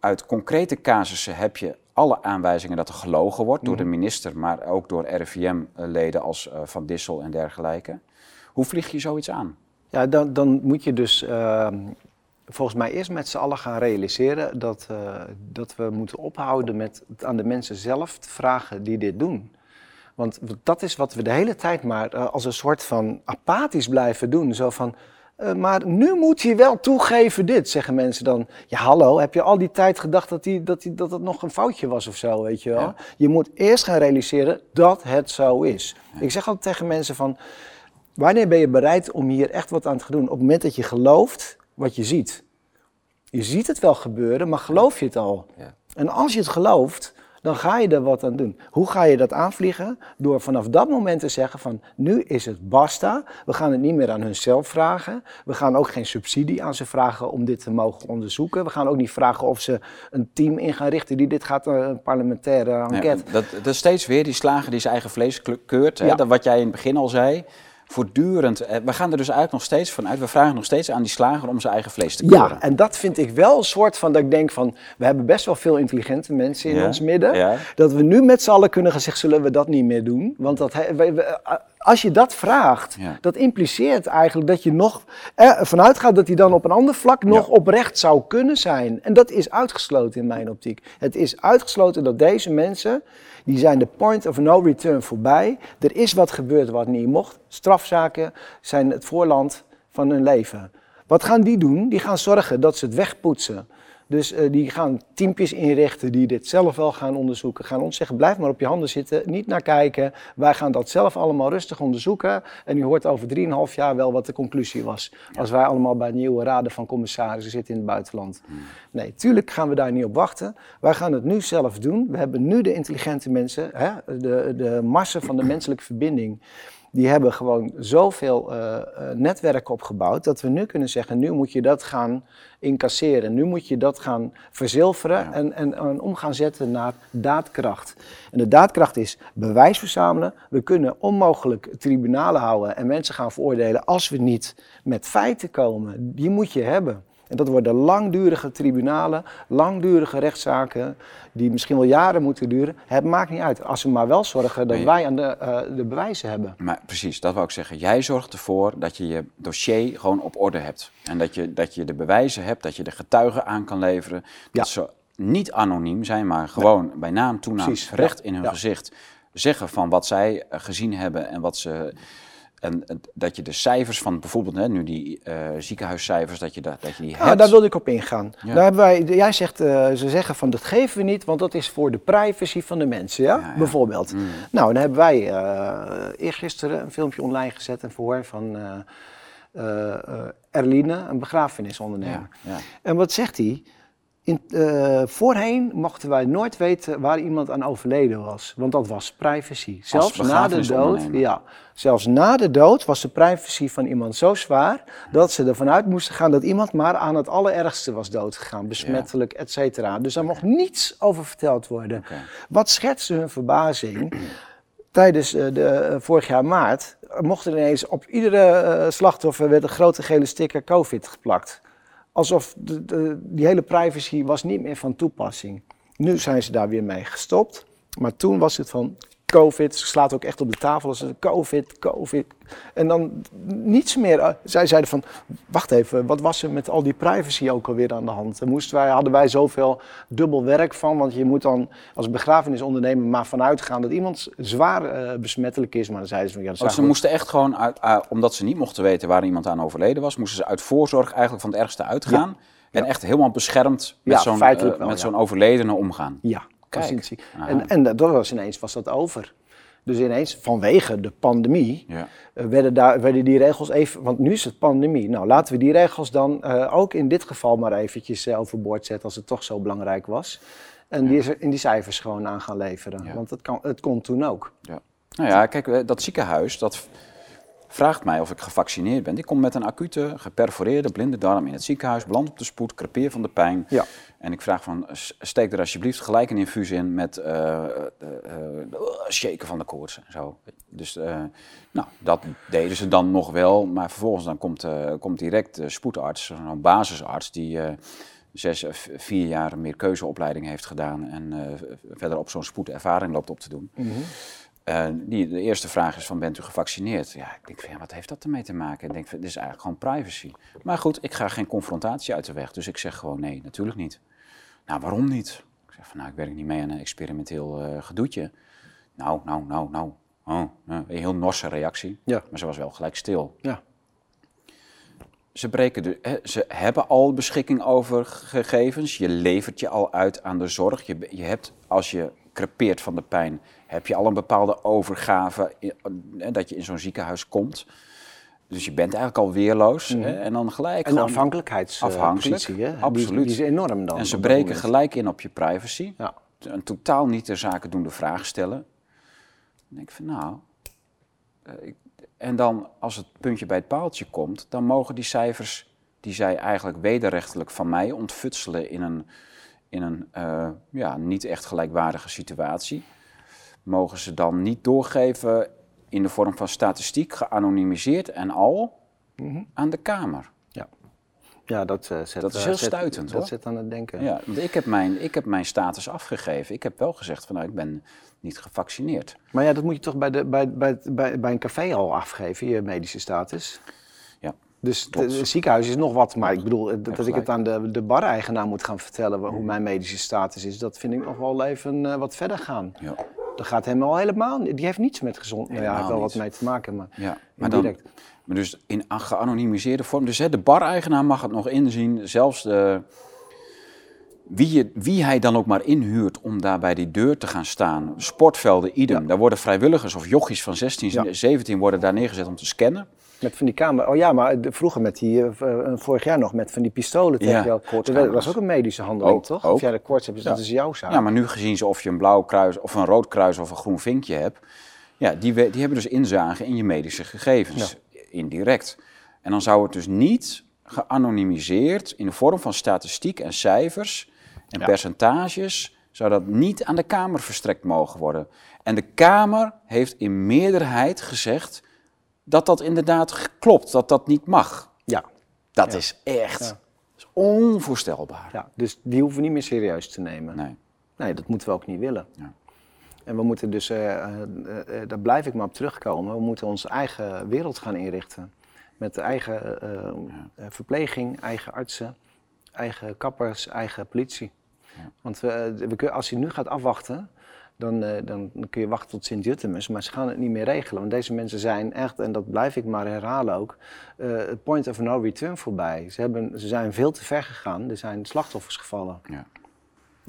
uit concrete casussen heb je alle aanwijzingen dat er gelogen wordt door de mhm. minister, maar ook door RIVM-leden als uh, Van Dissel en dergelijke. Hoe vlieg je zoiets aan? Ja, dan, dan moet je dus uh, volgens mij eerst met z'n allen gaan realiseren dat, uh, dat we moeten ophouden met aan de mensen zelf te vragen die dit doen. Want dat is wat we de hele tijd maar uh, als een soort van apathisch blijven doen. Zo van, uh, maar nu moet hij wel toegeven dit, zeggen mensen dan. Ja, hallo, heb je al die tijd gedacht dat, die, dat, die, dat het nog een foutje was of zo, weet je wel? Ja. Je moet eerst gaan realiseren dat het zo is. Ja. Ik zeg altijd tegen mensen van, wanneer ben je bereid om hier echt wat aan te doen? Op het moment dat je gelooft wat je ziet. Je ziet het wel gebeuren, maar geloof je het al? Ja. En als je het gelooft, dan ga je er wat aan doen. Hoe ga je dat aanvliegen? Door vanaf dat moment te zeggen van nu is het basta. We gaan het niet meer aan hunzelf vragen. We gaan ook geen subsidie aan ze vragen om dit te mogen onderzoeken. We gaan ook niet vragen of ze een team in gaan richten die dit gaat, een parlementaire enquête. Dat, dat is steeds weer die slager die zijn eigen vlees keurt. Hè? Ja. Dat, wat jij in het begin al zei voortdurend. eh, We gaan er dus eigenlijk nog steeds vanuit. We vragen nog steeds aan die slager om zijn eigen vlees te keuren. Ja, en dat vind ik wel een soort van dat ik denk van, we hebben best wel veel intelligente mensen in Ja, ons midden. ja. Dat we nu met z'n allen kunnen gaan zeggen, zullen we dat niet meer doen? Want dat, als je dat vraagt, Ja. dat impliceert eigenlijk dat je nog ervan uitgaat dat hij dan op een ander vlak nog oprecht zou kunnen zijn. En dat is uitgesloten in mijn optiek. Het is uitgesloten dat deze mensen, die zijn de point of no return voorbij. Er is wat gebeurd wat niet mocht. Strafzaken zijn het voorland van hun leven. Wat gaan die doen? Die gaan zorgen dat ze het wegpoetsen. Dus eh, die gaan teampjes inrichten die dit zelf wel gaan onderzoeken. Gaan ons zeggen, blijf maar op je handen zitten, niet naar kijken. Wij gaan dat zelf allemaal rustig onderzoeken. En u hoort over 3,5 jaar wel wat de conclusie was. Als wij allemaal bij nieuwe raden van commissarissen zitten in het buitenland. Nee, tuurlijk gaan we daar niet op wachten. Wij gaan het nu zelf doen. We hebben nu de intelligente mensen, hè, de, de massa van de menselijke verbinding. Die hebben gewoon zoveel eh, eh, netwerken opgebouwd dat we nu kunnen zeggen, nu moet je dat gaan incasseren. Nu moet je dat gaan verzilveren Ja. en, en, en om gaan zetten naar daadkracht. En de daadkracht is bewijs verzamelen. We kunnen onmogelijk tribunalen houden en mensen gaan veroordelen als we niet met feiten komen. Die moet je hebben. En dat worden langdurige tribunalen, langdurige rechtszaken, die misschien wel jaren moeten duren. Het maakt niet uit, als we maar wel zorgen dat wij aan de, eh, de bewijzen hebben. Maar precies, dat wou ik zeggen. Jij zorgt ervoor dat je je dossier gewoon op orde hebt. En dat je, dat je de bewijzen hebt, dat je de getuigen aan kan leveren. Ja. Dat ze niet anoniem zijn, maar gewoon bij naam, toenaam, Precies, recht in hun ja. gezicht zeggen van wat zij eh, gezien hebben en wat ze. En dat je de cijfers van bijvoorbeeld hè, nu die eh, ziekenhuiscijfers, dat je, dat, dat je die Ja, hebt. daar wilde ik op ingaan. Ja. Daar hebben wij, jij zegt, eh, ze zeggen van dat geven we niet, want dat is voor de privacy van de mensen, ja? Ja, ja. bijvoorbeeld. Mm. Nou, dan hebben wij eh eergisteren een filmpje online gezet, een verhoor van Erline, een begrafenisondernemer. ja, ja. En wat zegt hij? In, eh, voorheen mochten wij nooit weten waar iemand aan overleden was, want dat was privacy. Zelfs na de dood, ja, zelfs na de dood was de privacy van iemand zo zwaar dat ze ervan uit moesten gaan dat iemand maar aan het allerergste was doodgegaan, besmettelijk, et cetera. Dus daar mocht niets over verteld worden. Wat schetste hun verbazing? *clears throat* Tijdens eh, de, eh, vorig jaar maart mocht er ineens op iedere slachtoffer werd een grote gele sticker COVID geplakt. Alsof de, de- die hele privacy was niet meer van toepassing. Nu zijn ze daar weer mee gestopt. Maar toen was het van COVID. Ze slaat ook echt op de tafel als ze COVID, COVID. En dan niets meer. eh, Zij zeiden van, wacht even, wat was er met al die privacy ook alweer aan de hand? En moesten wij, hadden wij zoveel dubbel werk van? Want je moet dan als begrafenisondernemer maar vanuit gaan dat iemand zwaar eh, besmettelijk is. Maar dan zeiden ze van, ja, dat Oh, ze moesten echt gewoon, uit, ah, omdat ze niet mochten weten waar iemand aan overleden was, moesten ze uit voorzorg eigenlijk van het ergste uitgaan. En echt helemaal beschermd met Ja, zo'n eh, wel, met zo'n overledene omgaan. Ja, Kijk. Aha. En, en dat was ineens was dat over. Dus ineens, vanwege de pandemie, Ja. eh, werden, daar, werden die regels even... Want nu is het pandemie. Nou, laten we die regels dan eh, ook in dit geval maar eventjes eh, overboord zetten... als het toch zo belangrijk was. En die, is er- in die cijfers gewoon aan gaan leveren. Ja. Want het, kan, het kon toen ook. Ja. Nou ja, kijk, dat ziekenhuis, dat vraagt mij of ik gevaccineerd ben. Ik kom met een acute, geperforeerde blinde darm in het ziekenhuis, beland op de spoed, crepeer van de pijn. Ja. En ik vraag van, steek er alsjeblieft gelijk een infuus in met eh, eh, eh, shaken van de koorts en zo. Dus nou, dat deden ze dan nog wel, maar vervolgens dan komt, komt direct de spoedarts, zo'n basisarts, die zes of vier jaar meer keuzeopleiding heeft gedaan en verder op zo'n spoed ervaring loopt op te doen. Mhm. Eh, die, de eerste vraag is van, bent u gevaccineerd? Ja, ik denk van, ja, wat heeft dat ermee te maken? Ik denk van, dit is eigenlijk gewoon privacy. Maar goed, ik ga geen confrontatie uit de weg. Dus ik zeg gewoon, nee, natuurlijk niet. Nou, waarom niet? Ik zeg van, nou, ik werk niet mee aan een experimenteel uh, gedoetje. Nou, nou, nou, nou. Oh, een heel norse reactie. Ja. Maar ze was wel gelijk stil. Ja. Ze, breken de, hè, ze hebben al beschikking over gegevens. Je levert je al uit aan de zorg. Je, je hebt, als je crepeert van de pijn, heb je al een bepaalde overgave hè, dat je in zo'n ziekenhuis komt. Dus je bent eigenlijk al weerloos. Mm. Hè, en dan gelijk. En afhankelijkheidspositie, uh, Absoluut. Die, die, is enorm dan. En ze breken gelijk in op je privacy. Ja. Een totaal niet ter zake doende vraag stellen. Dan denk ik van nou. Uh, ik, en dan, als het puntje bij het paaltje komt, dan mogen die cijfers die zij eigenlijk wederrechtelijk van mij ontfutselen in een, in een uh, ja, niet echt gelijkwaardige situatie, mogen ze dan niet doorgeven in de vorm van statistiek, geanonimiseerd en al, mm -hmm. aan de Kamer. Ja, ja dat, uh, zet, dat is heel stuitend zet, hoor. Dat zit aan het denken. Ja, want ik heb, mijn, ik heb mijn status afgegeven. Ik heb wel gezegd van nou, ik ben niet gevaccineerd. Maar ja, dat moet je toch bij, de, bij, bij, bij, bij een café al afgeven, je medische status? Dus het ziekenhuis is nog wat, maar ik bedoel, dat, dat ik het aan de, de bar-eigenaar moet gaan vertellen hoe mijn medische status is, dat vind ik nog wel even uh, wat verder gaan. Ja. Dat gaat hem al helemaal Die heeft niets met gezond. Nou ja, wel wat mee te maken, maar, ja. maar direct. Maar dus in geanonimiseerde vorm. Dus hè, de bar-eigenaar mag het nog inzien, zelfs de wie, je, wie hij dan ook maar inhuurt om daar bij die deur te gaan staan. Sportvelden, idem. Ja. Daar worden vrijwilligers of jochies van 16, ja. 17 worden daar neergezet om te scannen. Met van die camera. Oh ja, maar vroeger met die, uh, vorig jaar nog met van die pistolen tegen ja. Dat was ook een medische handeling, ook, toch? Ook. Of jij de koorts hebt, dus dat is jouw zaak. Ja, maar nu gezien ze of je een blauw kruis of een rood kruis of een groen vinkje hebt. Ja, die, die hebben dus inzage in je medische gegevens. Indirect. En dan zou het dus niet geanonimiseerd in de vorm van statistiek en cijfers en ja. percentages zou dat niet aan de Kamer verstrekt mogen worden. En de Kamer heeft in meerderheid gezegd dat dat inderdaad klopt, dat dat niet mag. Ja. Dat ja. is echt ja. is onvoorstelbaar. Ja, dus die hoeven we niet meer serieus te nemen. Nee. Nee, dat moeten we ook niet willen. Ja. En we moeten dus, uh, uh, uh, daar blijf ik maar op terugkomen, we moeten onze eigen wereld gaan inrichten. Met eigen verpleging, eigen artsen, eigen kappers, eigen politie. Want we, we, als je nu gaat afwachten, dan, uh, dan, kun je wachten tot Sint-Juttemus, maar ze gaan het niet meer regelen. Want deze mensen zijn echt, en dat blijf ik maar herhalen ook, uh, het point of no return voorbij. Ze, hebben, ze zijn veel te ver gegaan, er zijn slachtoffers gevallen. Ja.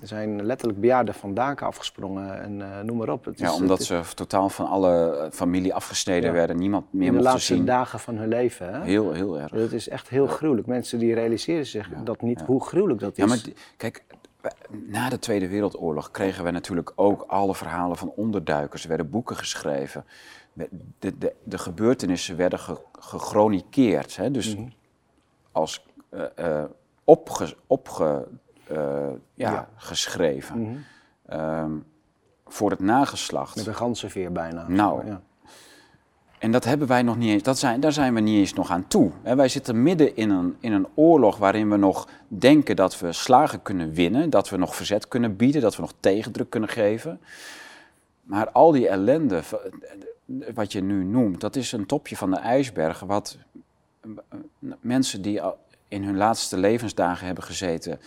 Er zijn letterlijk bejaarden van daken afgesprongen en uh, noem maar op. Het ja, is, omdat het, ze totaal van alle familie afgesneden ja. werden, niemand meer In de mocht laatste zien. dagen van hun leven. Hè? Heel, heel erg. Dat is echt heel gruwelijk. Mensen die realiseren zich Ja, dat niet, hoe gruwelijk dat is. Ja, maar kijk, na de Tweede Wereldoorlog kregen we natuurlijk ook alle verhalen van onderduikers. Er werden boeken geschreven. De, de, de, gebeurtenissen werden ge. Hè? Dus Mhm. als opge, opge, ja, Ja. geschreven. Mhm. Ehm, voor het nageslacht. Met een ganzenveer bijna. Nou. Ja. En dat hebben wij nog niet eens, dat zijn, daar zijn we niet eens nog aan toe. Wij zitten midden in een, in een oorlog waarin we nog denken dat we slagen kunnen winnen, dat we nog verzet kunnen bieden, dat we nog tegendruk kunnen geven. Maar al die ellende, wat je nu noemt, dat is een topje van de ijsberg. Wat mensen die in hun laatste levensdagen hebben gezeten,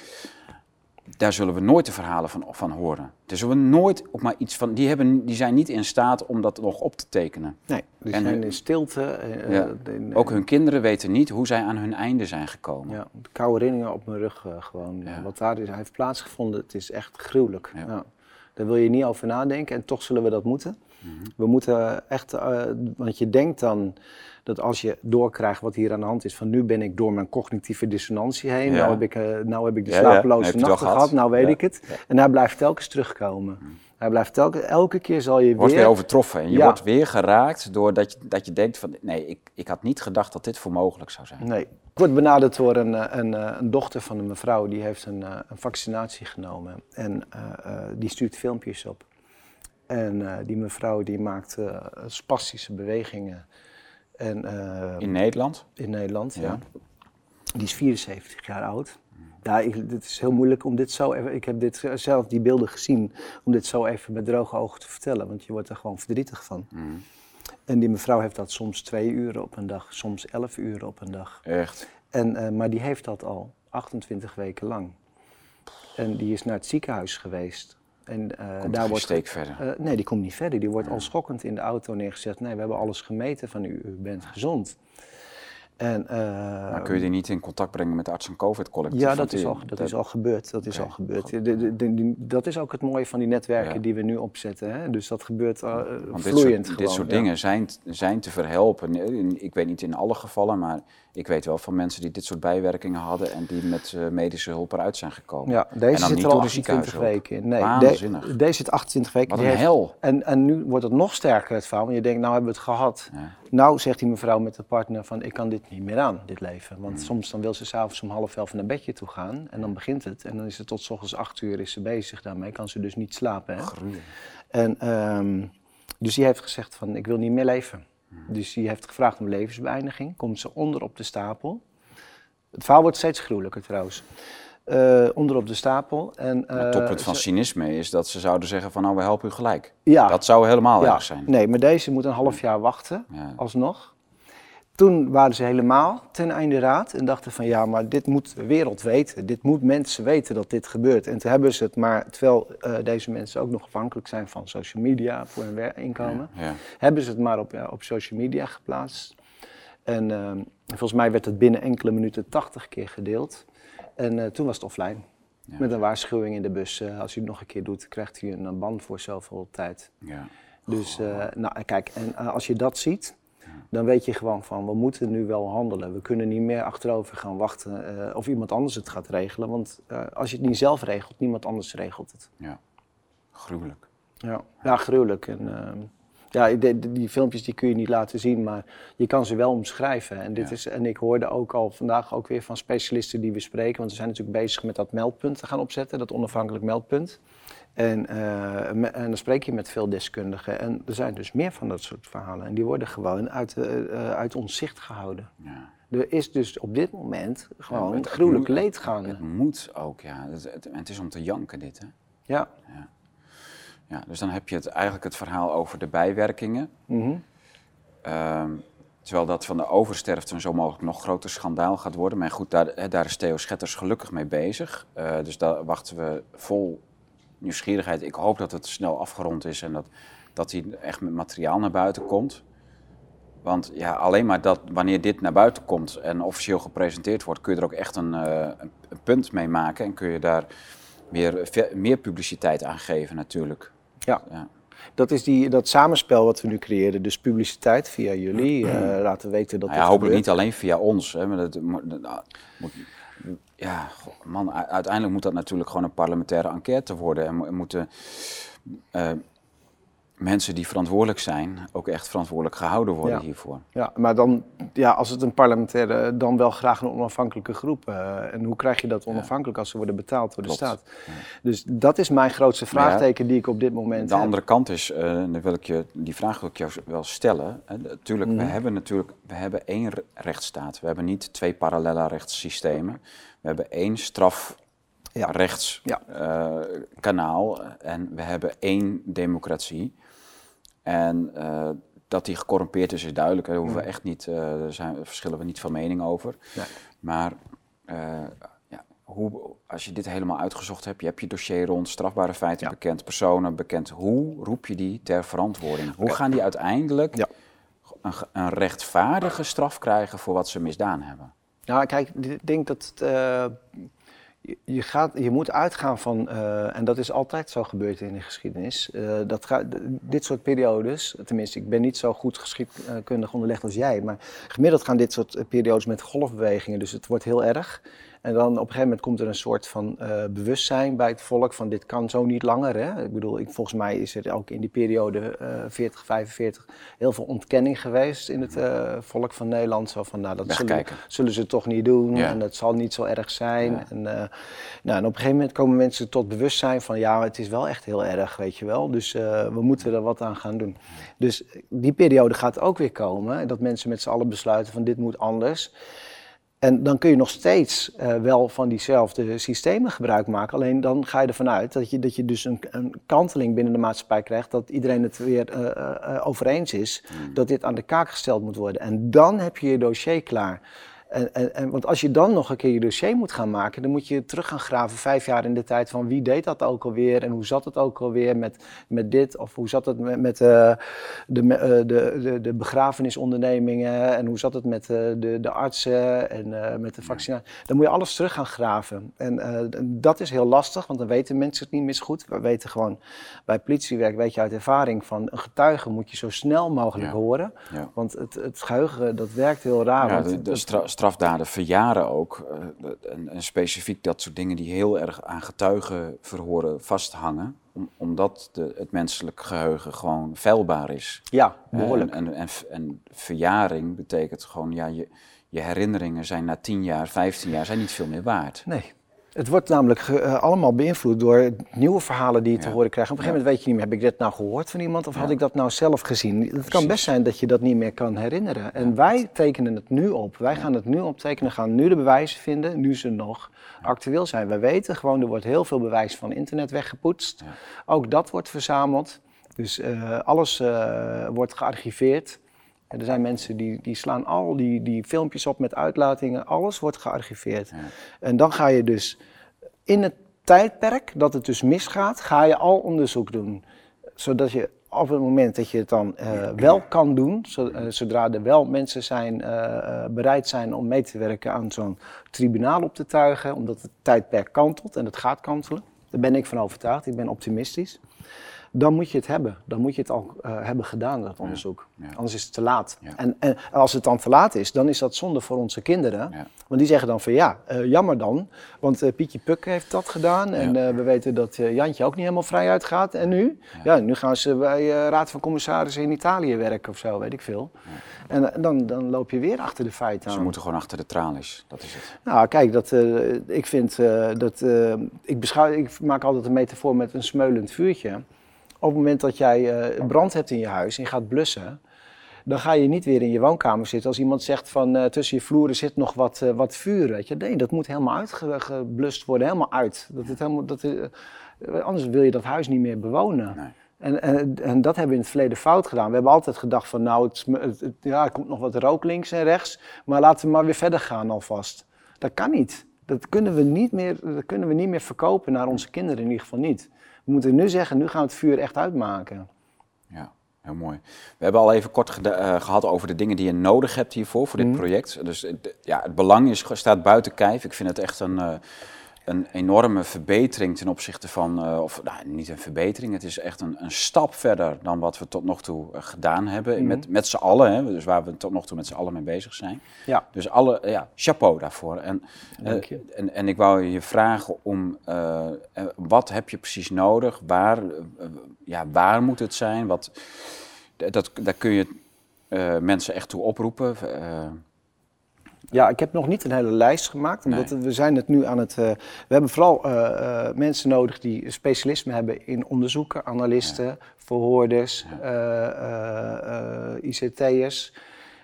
daar zullen we nooit de verhalen van, van horen. Daar zullen we nooit ook maar iets van. Die, hebben, die zijn niet in staat om dat nog op te tekenen. Nee, die En zijn hun- in stilte. eh, Ja. eh, in- Ook hun kinderen weten niet hoe zij aan hun einde zijn gekomen. Ja, de koude rillingen op mijn rug eh, gewoon. Ja. Wat daar is, heeft plaatsgevonden, het is echt gruwelijk. Ja. Ja. Daar wil je niet over nadenken en toch zullen we dat moeten. Mhm. We moeten echt, eh, want je denkt dan dat als je doorkrijgt wat hier aan de hand is, van nu ben ik door mijn cognitieve dissonantie heen, nou, heb ik, eh, nou heb ik de slapeloze wel gehad, gehad? nou weet ik het. En hij blijft telkens terugkomen. Hij blijft telkens, elke keer zal je Je wordt weer... weer overtroffen en je Ja. wordt weer geraakt doordat je, dat je denkt van nee, ik, ik had niet gedacht dat dit voor mogelijk zou zijn. Nee. Ik word benaderd door een, eh, een, eh, een dochter van een mevrouw die heeft een, een vaccinatie genomen. En die stuurt filmpjes op. En die mevrouw die maakt spastische bewegingen. En, In Nederland? in Nederland, ja. Ja. Die is 74 jaar oud. Ja, ik, het is heel moeilijk om dit zo even. Ik heb dit zelf die beelden gezien. Om dit zo even met droge ogen te vertellen. Want je wordt er gewoon verdrietig van. Mm. En die mevrouw heeft dat soms twee uur op een dag, soms elf uur op een dag. Echt. En, eh, maar die heeft dat al 28 weken lang. En die is naar het ziekenhuis geweest. En, eh, Komt daar wordt, steek verder. eh, nee, die komt niet verder. Die wordt Ja. al schokkend in de auto neergezet. Nee, we hebben alles gemeten van u. U bent gezond. En, eh, maar kun je die niet in contact brengen met de arts- en covid-collectief? ja, dat is, al, dat is al gebeurd. Dat is al gebeurd. goed. De- de- de- die- dat is ook het mooie van die netwerken Ja. die we nu opzetten. Hè? Dus dat gebeurt uh, Want dit vloeiend soort, gewoon. dit soort ja. dingen zijn, zijn te verhelpen. Ik weet niet in alle gevallen, maar ik weet wel van mensen die dit soort bijwerkingen hadden en die met eh, medische hulp eruit zijn gekomen. Ja, deze zit niet er al door de 28 ziekenhuishulp. weken in. Nee, Waanzinnig. de- deze zit 28 weken. Wat een heeft- hel. En, en nu wordt het nog sterker het verhaal. Want je denkt, nou hebben we het gehad. Ja. Nou zegt die mevrouw met de partner van, ik kan dit niet meer aan, dit leven. Want Mm. soms dan wil ze s'avonds om half elf naar bedje toe gaan. En dan begint het. En dan is het tot s ochtends acht uur is ze bezig daarmee. Kan ze dus niet slapen. Hè? En, ehm, dus die heeft gezegd van, ik wil niet meer leven. Dus die heeft gevraagd om levensbeëindiging. Komt ze onder op de stapel. Het verhaal wordt steeds gruwelijker trouwens. Eh, onder op de stapel. En, het eh, toppunt van ze- cynisme is dat ze zouden zeggen van nou we helpen u gelijk. Ja. Dat zou helemaal ja, erg zijn. Nee, maar deze moet een half jaar wachten, Ja. alsnog. Toen waren ze helemaal ten einde raad en dachten van ja, maar dit moet de wereld weten. Dit moet mensen weten dat dit gebeurt. En toen hebben ze het, maar terwijl eh, deze mensen ook nog afhankelijk zijn van social media voor hun inkomen, Ja. hebben ze het maar op, ja, op social media geplaatst. En ehm, volgens mij werd het binnen enkele minuten 80 keer gedeeld. En eh, toen was het offline. Met een waarschuwing in de bus. eh, als u het nog een keer doet, krijgt u een, eh, ban voor zoveel tijd. Ja. Dus eh, nou, kijk, en eh, als je dat ziet, dan weet je gewoon van, we moeten nu wel handelen. We kunnen niet meer achterover gaan wachten eh, of iemand anders het gaat regelen. Want eh, als je het niet zelf regelt, niemand anders regelt het. ja. Gruwelijk. Ja, ja gruwelijk. En, ehm, ja, die, die- die filmpjes die kun je niet laten zien, maar je kan ze wel omschrijven. En, dit Ja. is, en ik hoorde ook al vandaag ook weer van specialisten die we spreken, want we zijn natuurlijk bezig met dat meldpunt te gaan opzetten, dat onafhankelijk meldpunt. En, eh, me- en dan spreek je met veel deskundigen. En er zijn dus meer van dat soort verhalen. En die worden gewoon uit, eh, eh, uit ons zicht gehouden. Ja. Er is dus op dit moment gewoon Ja, gruwelijk het moet- leed gaande. Het moet ook, ja. Het, het, het is om te janken dit, hè. Ja. Ja, dus dan heb je het, eigenlijk het verhaal over de bijwerkingen. Mhm. Ehm, terwijl dat van de oversterfte een zo mogelijk nog groter schandaal gaat worden. Maar goed, daar, daar is Theo Schetters gelukkig mee bezig. Eh, dus daar wachten we vol nieuwsgierigheid. Ik hoop dat het snel afgerond is en dat, dat hij echt met materiaal naar buiten komt. Want ja, alleen maar dat wanneer dit naar buiten komt en officieel gepresenteerd wordt, kun je er ook echt een, eh, een, punt mee maken. En kun je daar meer, ve- meer publiciteit aan geven natuurlijk. Ja. Ja. Dat is die, dat samenspel wat we nu creëren. Dus publiciteit via jullie. eh, laten weten dat Nou ja, hopelijk niet alleen via ons. Hè, maar dat moet, nou, moet- ja, man, uiteindelijk moet dat natuurlijk gewoon een parlementaire enquête worden. En mo- moeten eh, mensen die verantwoordelijk zijn ook echt verantwoordelijk gehouden worden Ja. hiervoor. Ja, maar dan, ja, als het een parlementaire, dan wel graag een onafhankelijke groep. eh, en hoe krijg je dat onafhankelijk als ze worden betaald door de staat? Dus dat is mijn grootste ja, vraagteken die ik op dit moment De heb. andere kant is, eh, dan wil ik je, die vraag wil ik jou wel stellen. Natuurlijk, we Mhm. hebben natuurlijk we hebben één re- rechtsstaat. We hebben niet twee parallele rechtssystemen. We hebben één straf Ja. rechtskanaal en we hebben één democratie. En eh, dat die gecorrumpeerd is, is duidelijk. Daar hoeven we echt niet, eh, daar zijn, daar verschillen we niet van mening over. Nee. Maar eh, ja, hoe, als je dit helemaal uitgezocht hebt, je hebt je dossier rond, strafbare feiten Ja. bekend, personen bekend, hoe roep je die ter verantwoording? Hoe gaan die uiteindelijk Ja. een, een rechtvaardige straf krijgen voor wat ze misdaan hebben? Nou, kijk, ik denk dat het, eh, je, gaat, je moet uitgaan van, eh, en dat is altijd zo gebeurd in de geschiedenis, eh, dat gaat, dit soort periodes, tenminste, ik ben niet zo goed geschiedkundig onderlegd als jij, maar gemiddeld gaan dit soort periodes met golfbewegingen, dus het wordt heel erg. En dan op een gegeven moment komt er een soort van eh, bewustzijn bij het volk van dit kan zo niet langer. Hè? Ik bedoel, ik, volgens mij is er ook in die periode eh 40, 45 heel veel ontkenning geweest in het eh, volk van Nederland. Zo van, nou, dat zullen, ze toch niet doen Ja. en dat zal niet zo erg zijn. Ja. En, eh, nou, en op een gegeven moment komen mensen tot bewustzijn van ja, het is wel echt heel erg, weet je wel. Dus eh, we moeten er wat aan gaan doen. Dus die periode gaat ook weer komen, dat mensen met z'n allen besluiten van dit moet anders. En dan kun je nog steeds uh, wel van diezelfde systemen gebruik maken. Alleen dan ga je ervan uit dat je, dat je dus een, een kanteling binnen de maatschappij krijgt. Dat iedereen het weer uh, uh, over eens is. Hmm. Dat dit aan de kaak gesteld moet worden. En dan heb je je dossier klaar. En, en, en, want als je dan nog een keer je dossier moet gaan maken, dan moet je terug gaan graven vijf jaar in de tijd van wie deed dat ook alweer en hoe zat het ook alweer met, met dit of hoe zat het met, met uh, de, uh, de, de, de begrafenisondernemingen en hoe zat het met uh, de, de artsen en met de vaccinatie. Dan moet je alles terug gaan graven. En dat is heel lastig, want dan weten mensen het niet meer goed. We weten gewoon, bij politiewerk weet je uit ervaring van een getuige moet je zo snel mogelijk horen. Ja. Want het, het geheugen, dat werkt heel raar. Ja, de, de strafdaden verjaren ook. Uh, en, en, specifiek dat soort dingen die heel erg aan getuigenverhoren vasthangen. Om, omdat de, het menselijk geheugen gewoon veilbaar is. Ja, behoorlijk. En, en, en, verjaring betekent gewoon, ja, je, je herinneringen zijn na 10 jaar, 15 jaar, zijn niet veel meer waard. Nee. Het wordt namelijk uh, allemaal beïnvloed door nieuwe verhalen die je te horen krijgt. Op een gegeven moment weet je niet meer, heb ik dit nou gehoord van iemand of had ik dat nou zelf gezien? Het kan best zijn dat je dat niet meer kan herinneren. En wij tekenen het nu op. Wij gaan het nu optekenen, gaan nu de bewijzen vinden, nu ze nog actueel zijn. Wij weten gewoon, er wordt heel veel bewijs van internet weggepoetst. Ook dat wordt verzameld. Dus uh, alles uh, wordt gearchiveerd. Er zijn mensen die, die slaan al die, die filmpjes op met uitlatingen, alles wordt gearchiveerd. En dan ga je dus in het tijdperk dat het dus misgaat, ga je al onderzoek doen. Zodat je op het moment dat je het dan uh, wel kan doen, uh, zodra er wel mensen zijn, uh, bereid zijn om mee te werken aan zo'n tribunaal op te tuigen, omdat het tijdperk kantelt en het gaat kantelen. Daar ben ik van overtuigd, ik ben optimistisch dan moet je het hebben. Dan moet je het al uh, hebben gedaan, dat onderzoek. Anders is het te laat. En, en, als het dan te laat is, dan is dat zonde voor onze kinderen. Want die zeggen dan van ja, uh, jammer dan. Want uh, Pietje Puk heeft dat gedaan. En we weten dat Jantje ook niet helemaal vrij uitgaat. En nu? Ja, nu gaan ze bij Raad van Commissarissen in Italië werken of zo, weet ik veel. En dan, dan loop je weer achter de feiten aan. Ze moeten gewoon achter de tralies, dat is het. Nou, kijk, dat, ik vind dat... ik, beschouw, ik maak altijd een metafoor met een smeulend vuurtje op het moment dat jij uh, brand hebt in je huis en je gaat blussen, dan ga je niet weer in je woonkamer zitten als iemand zegt van uh, tussen je vloeren zit nog wat, uh, wat vuur. Weet je. Nee, dat moet helemaal uitgeblust worden, helemaal uit. Dat het helemaal, dat, anders wil je dat huis niet meer bewonen. Nee. En, en, en, dat hebben we in het verleden fout gedaan. We hebben altijd gedacht van nou, het, het, ja, er komt nog wat rook links en rechts, maar laten we maar weer verder gaan alvast. Dat kan niet. Dat kunnen we niet meer, dat kunnen we niet meer verkopen naar onze kinderen, in ieder geval niet. We moeten nu zeggen, nu gaan we het vuur echt uitmaken. Ja, heel mooi. We hebben al even kort uh, gehad over de dingen die je nodig hebt hiervoor, voor dit mhm. project. Dus ja, het belang is, staat buiten kijf. Ik vind het echt een... Uh, een enorme verbetering ten opzichte van, uh, of nou, niet een verbetering, het is echt een, een, stap verder dan wat we tot nog toe uh, gedaan hebben. Mm Met, met z'n allen, hè, dus waar we tot nog toe met z'n allen mee bezig zijn. Ja. Dus alle, ja, chapeau daarvoor. En, uh, en, en ik wou je vragen om, wat heb je precies nodig? Waar, ja, waar moet het zijn? Wat, dat, daar kun je mensen echt toe oproepen. Ja, ik heb nog niet een hele lijst gemaakt, omdat we zijn het nu aan het... Uh, we hebben vooral uh, uh, mensen nodig die specialisme hebben in onderzoeken, analisten, ja. verhoorders, ja. ICT'ers.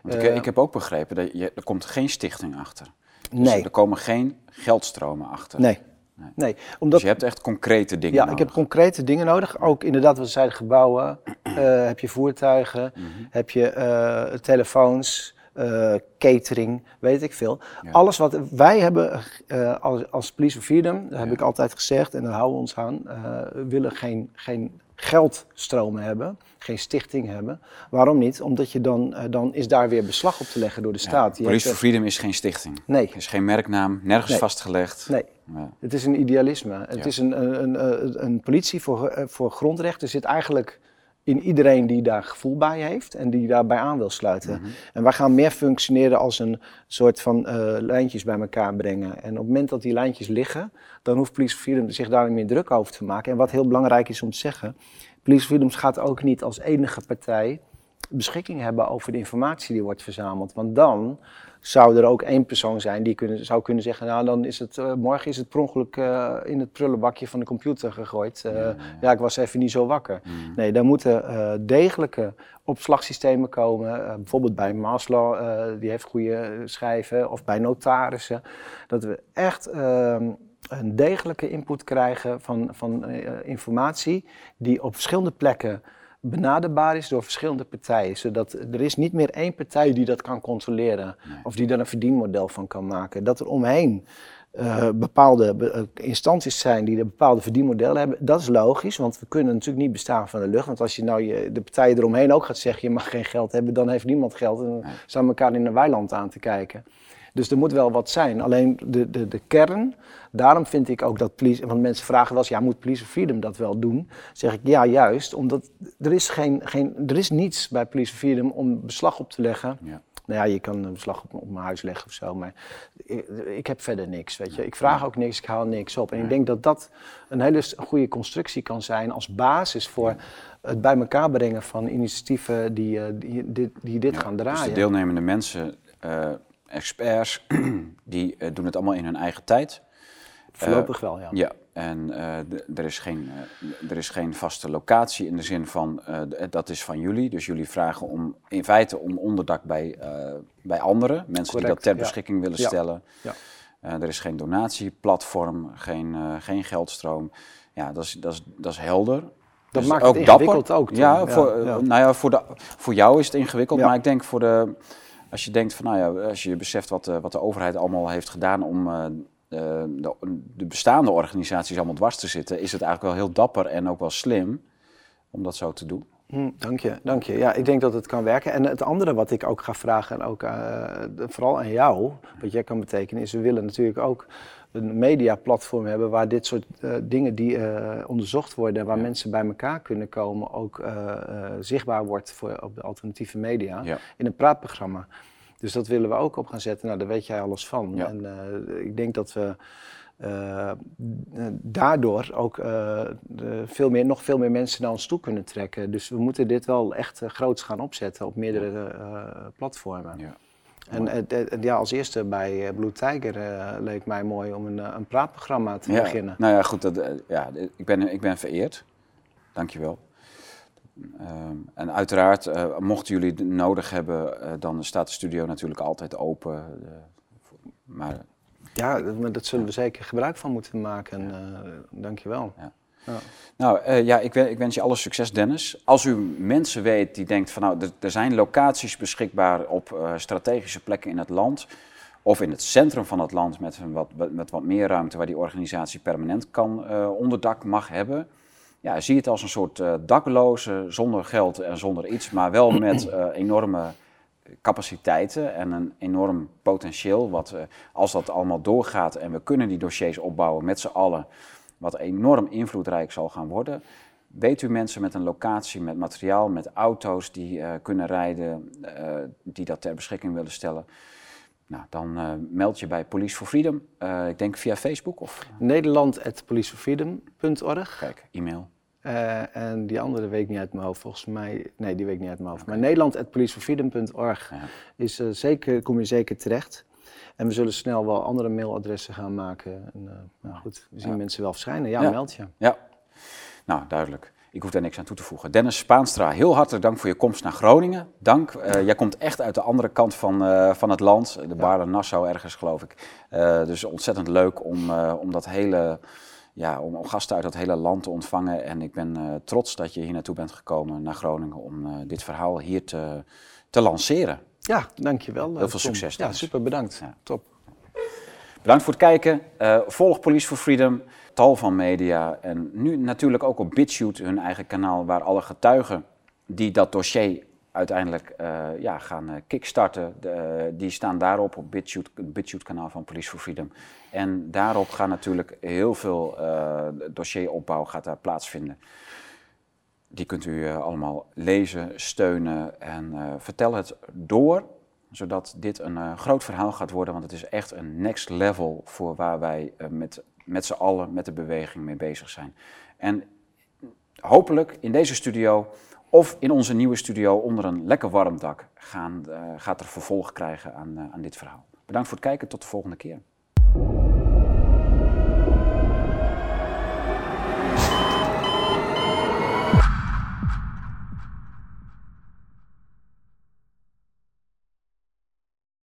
Ik, ik, heb ook begrepen, dat je, er komt geen stichting achter. Dus nee. er komen geen geldstromen achter. Nee. Nee. nee. omdat, dus je hebt echt concrete dingen ja, nodig. ik heb concrete dingen nodig. Ook inderdaad, wat we zeiden, gebouwen. *clears throat* heb je voertuigen, mm -hmm. heb je telefoons, uh, catering, weet ik veel. Alles wat wij hebben uh, als, als Police of Freedom, dat heb ik altijd gezegd en daar houden we ons aan, uh, willen geen, geen geldstromen hebben, geen stichting hebben. Waarom niet? Omdat je dan, dan is daar weer beslag op te leggen door de staat. Ja, Police for Freedom is geen stichting. Nee. Het is geen merknaam, nergens vastgelegd. Nee. Het is een idealisme. Het is een, een, een, een politie voor, voor grondrechten zit eigenlijk in iedereen die daar gevoel bij heeft en die daarbij aan wil sluiten. Mhm. En wij gaan meer functioneren als een soort van uh, lijntjes bij elkaar brengen. En op het moment dat die lijntjes liggen, dan hoeft Police Freedom zich daar niet meer druk over te maken. En wat heel belangrijk is om te zeggen, Police Freedom gaat ook niet als enige partij beschikking hebben over de informatie die wordt verzameld. Want dan zou er ook één persoon zijn die kunnen, zou kunnen zeggen, nou dan is het, uh, morgen is het per ongeluk uh, in het prullenbakje van de computer gegooid. Uh, ja, ja. ik was even niet zo wakker. Mm. Nee, daar moeten degelijke opslagsystemen komen, bijvoorbeeld bij Maslow, die heeft goede schijven, of bij notarissen. Dat we echt ehm, een degelijke input krijgen van, van informatie die op verschillende plekken benaderbaar is door verschillende partijen. Zodat er is niet meer één partij die dat kan controleren. Of die daar een verdienmodel van kan maken. Dat er omheen uh, bepaalde uh, instanties zijn die een bepaalde verdienmodellen hebben. Dat is logisch, want we kunnen natuurlijk niet bestaan van de lucht. Want als je nou je, de partijen eromheen ook gaat zeggen je mag geen geld hebben, dan heeft niemand geld. En dan staan we elkaar in een weiland aan te kijken. Dus er moet wel wat zijn. Alleen de, de, de kern, daarom vind ik ook dat police, want mensen vragen wel eens, ja, moet Police Freedom dat wel doen? zeg ik, ja, juist, omdat er is, geen, geen, er is niets bij Police Freedom om beslag op te leggen. Ja. Nou ja, je kan een beslag op, op mijn huis leggen of zo, maar ik, ik, heb verder niks, weet je. Ik vraag ook niks, ik haal niks op. En ik denk dat dat een hele goede constructie kan zijn als basis voor het bij elkaar brengen van initiatieven die, eh, die, die, die dit gaan draaien. Dus de deelnemende mensen... Uh experts, *clears throat* die uh, doen het allemaal in hun eigen tijd. Voorlopig uh, wel, ja. Ja, en uh, er, is geen, er is geen vaste locatie in de zin van dat is van jullie. Dus jullie vragen om in feite om onderdak bij, bij anderen, mensen die dat ter beschikking willen stellen. Ja. er is geen donatieplatform, geen, geen geldstroom. Ja, dat is, dat is, dat is helder. Dat dus maakt ook het ingewikkeld dapper. ook. Ja, voor, Nou ja, voor, de, voor jou is het ingewikkeld, maar ik denk voor de als je denkt van, nou ja, als je beseft wat, de, wat de overheid allemaal heeft gedaan om uh, de, de, bestaande organisaties allemaal dwars te zitten, is het eigenlijk wel heel dapper en ook wel slim om dat zo te doen. Hm, dank je, dank je. Ja, ik denk dat het kan werken. En het andere wat ik ook ga vragen, en ook vooral aan jou, wat jij kan betekenen, is we willen natuurlijk ook een mediaplatform hebben waar dit soort uh, dingen die uh, onderzocht worden, waar mensen bij elkaar kunnen komen, ook uh, zichtbaar wordt voor, op de alternatieve media ja. in een praatprogramma. Dus dat willen we ook op gaan zetten. Nou, daar weet jij alles van. Ja. En ik denk dat we daardoor ook veel meer, nog veel meer mensen naar ons toe kunnen trekken. Dus we moeten dit wel echt groots gaan opzetten op meerdere platformen. En ja, als eerste bij eh, Blue Tiger uh, leek mij mooi om een, eh, een praatprogramma te ja, beginnen. Nou ja, goed, dat, ja, ik, ben, ik ben vereerd. Dankjewel. Uh, en uiteraard, uh, mochten jullie het nodig hebben, dan staat de studio natuurlijk altijd open. maar... Ja, dat, zullen we zeker gebruik van moeten maken. Ja. dankjewel. Ja. Ja. Nou uh, ja, ik, ik, wens je alle succes, Dennis. Als u mensen weet die denkt van nou, er, zijn locaties beschikbaar op uh, strategische plekken in het land. Of in het centrum van het land met wat, met wat meer ruimte waar die organisatie permanent kan, uh, onderdak mag hebben. Ja, zie het als een soort dakloze, zonder geld en zonder iets, maar wel met *clears throat* enorme capaciteiten en een enorm potentieel. Wat, als dat allemaal doorgaat en we kunnen die dossiers opbouwen met z'n allen wat enorm invloedrijk zal gaan worden. Weet u mensen met een locatie, met materiaal, met auto's die uh, kunnen rijden, uh, die dat ter beschikking willen stellen? Nou, dan uh, meld je bij Police for Freedom. ik denk via Facebook of? Nederland.policeforfreedom.org. Kijk, e-mail. en die andere weet ik niet uit mijn hoofd, volgens mij. Nee, die weet ik niet uit mijn hoofd. Okay. Maar Nederland.policeforfreedom.org ja. is zeker, kom je zeker terecht. En we zullen snel wel andere mailadressen gaan maken. En, uh, nou goed, we zien mensen wel verschijnen. Ja, meld je. Ja, nou duidelijk. Ik hoef daar niks aan toe te voegen. Dennis Spaanstra, heel hartelijk dank voor je komst naar Groningen. Dank. Uh, *laughs* jij komt echt uit de andere kant van, uh, van het land, de ja. Nassau ergens geloof ik. Dus ontzettend leuk om, om dat hele, ja, om gasten uit dat hele land te ontvangen. En ik ben trots dat je hier naartoe bent gekomen naar Groningen om dit verhaal hier te, te lanceren. Ja, dankjewel. Heel veel succes. Ja, super bedankt. Ja. Top. Bedankt voor het kijken. Uh, volg Police for Freedom, tal van media en nu natuurlijk ook op BitChute, hun eigen kanaal, waar alle getuigen die dat dossier uiteindelijk uh, ja, gaan uh, kickstarten, de, die staan daarop op BitChute, het BitChute kanaal van Police for Freedom. En daarop gaat natuurlijk heel veel dossieropbouw gaat daar plaatsvinden. Die kunt u uh, allemaal lezen, steunen en uh, vertel het door, zodat dit een uh, groot verhaal gaat worden, want het is echt een next level voor waar wij met, met z'n allen, met de beweging mee bezig zijn. En hopelijk in deze studio of in onze nieuwe studio onder een lekker warm dak gaan, gaat er vervolg krijgen aan, aan dit verhaal. Bedankt voor het kijken, tot de volgende keer.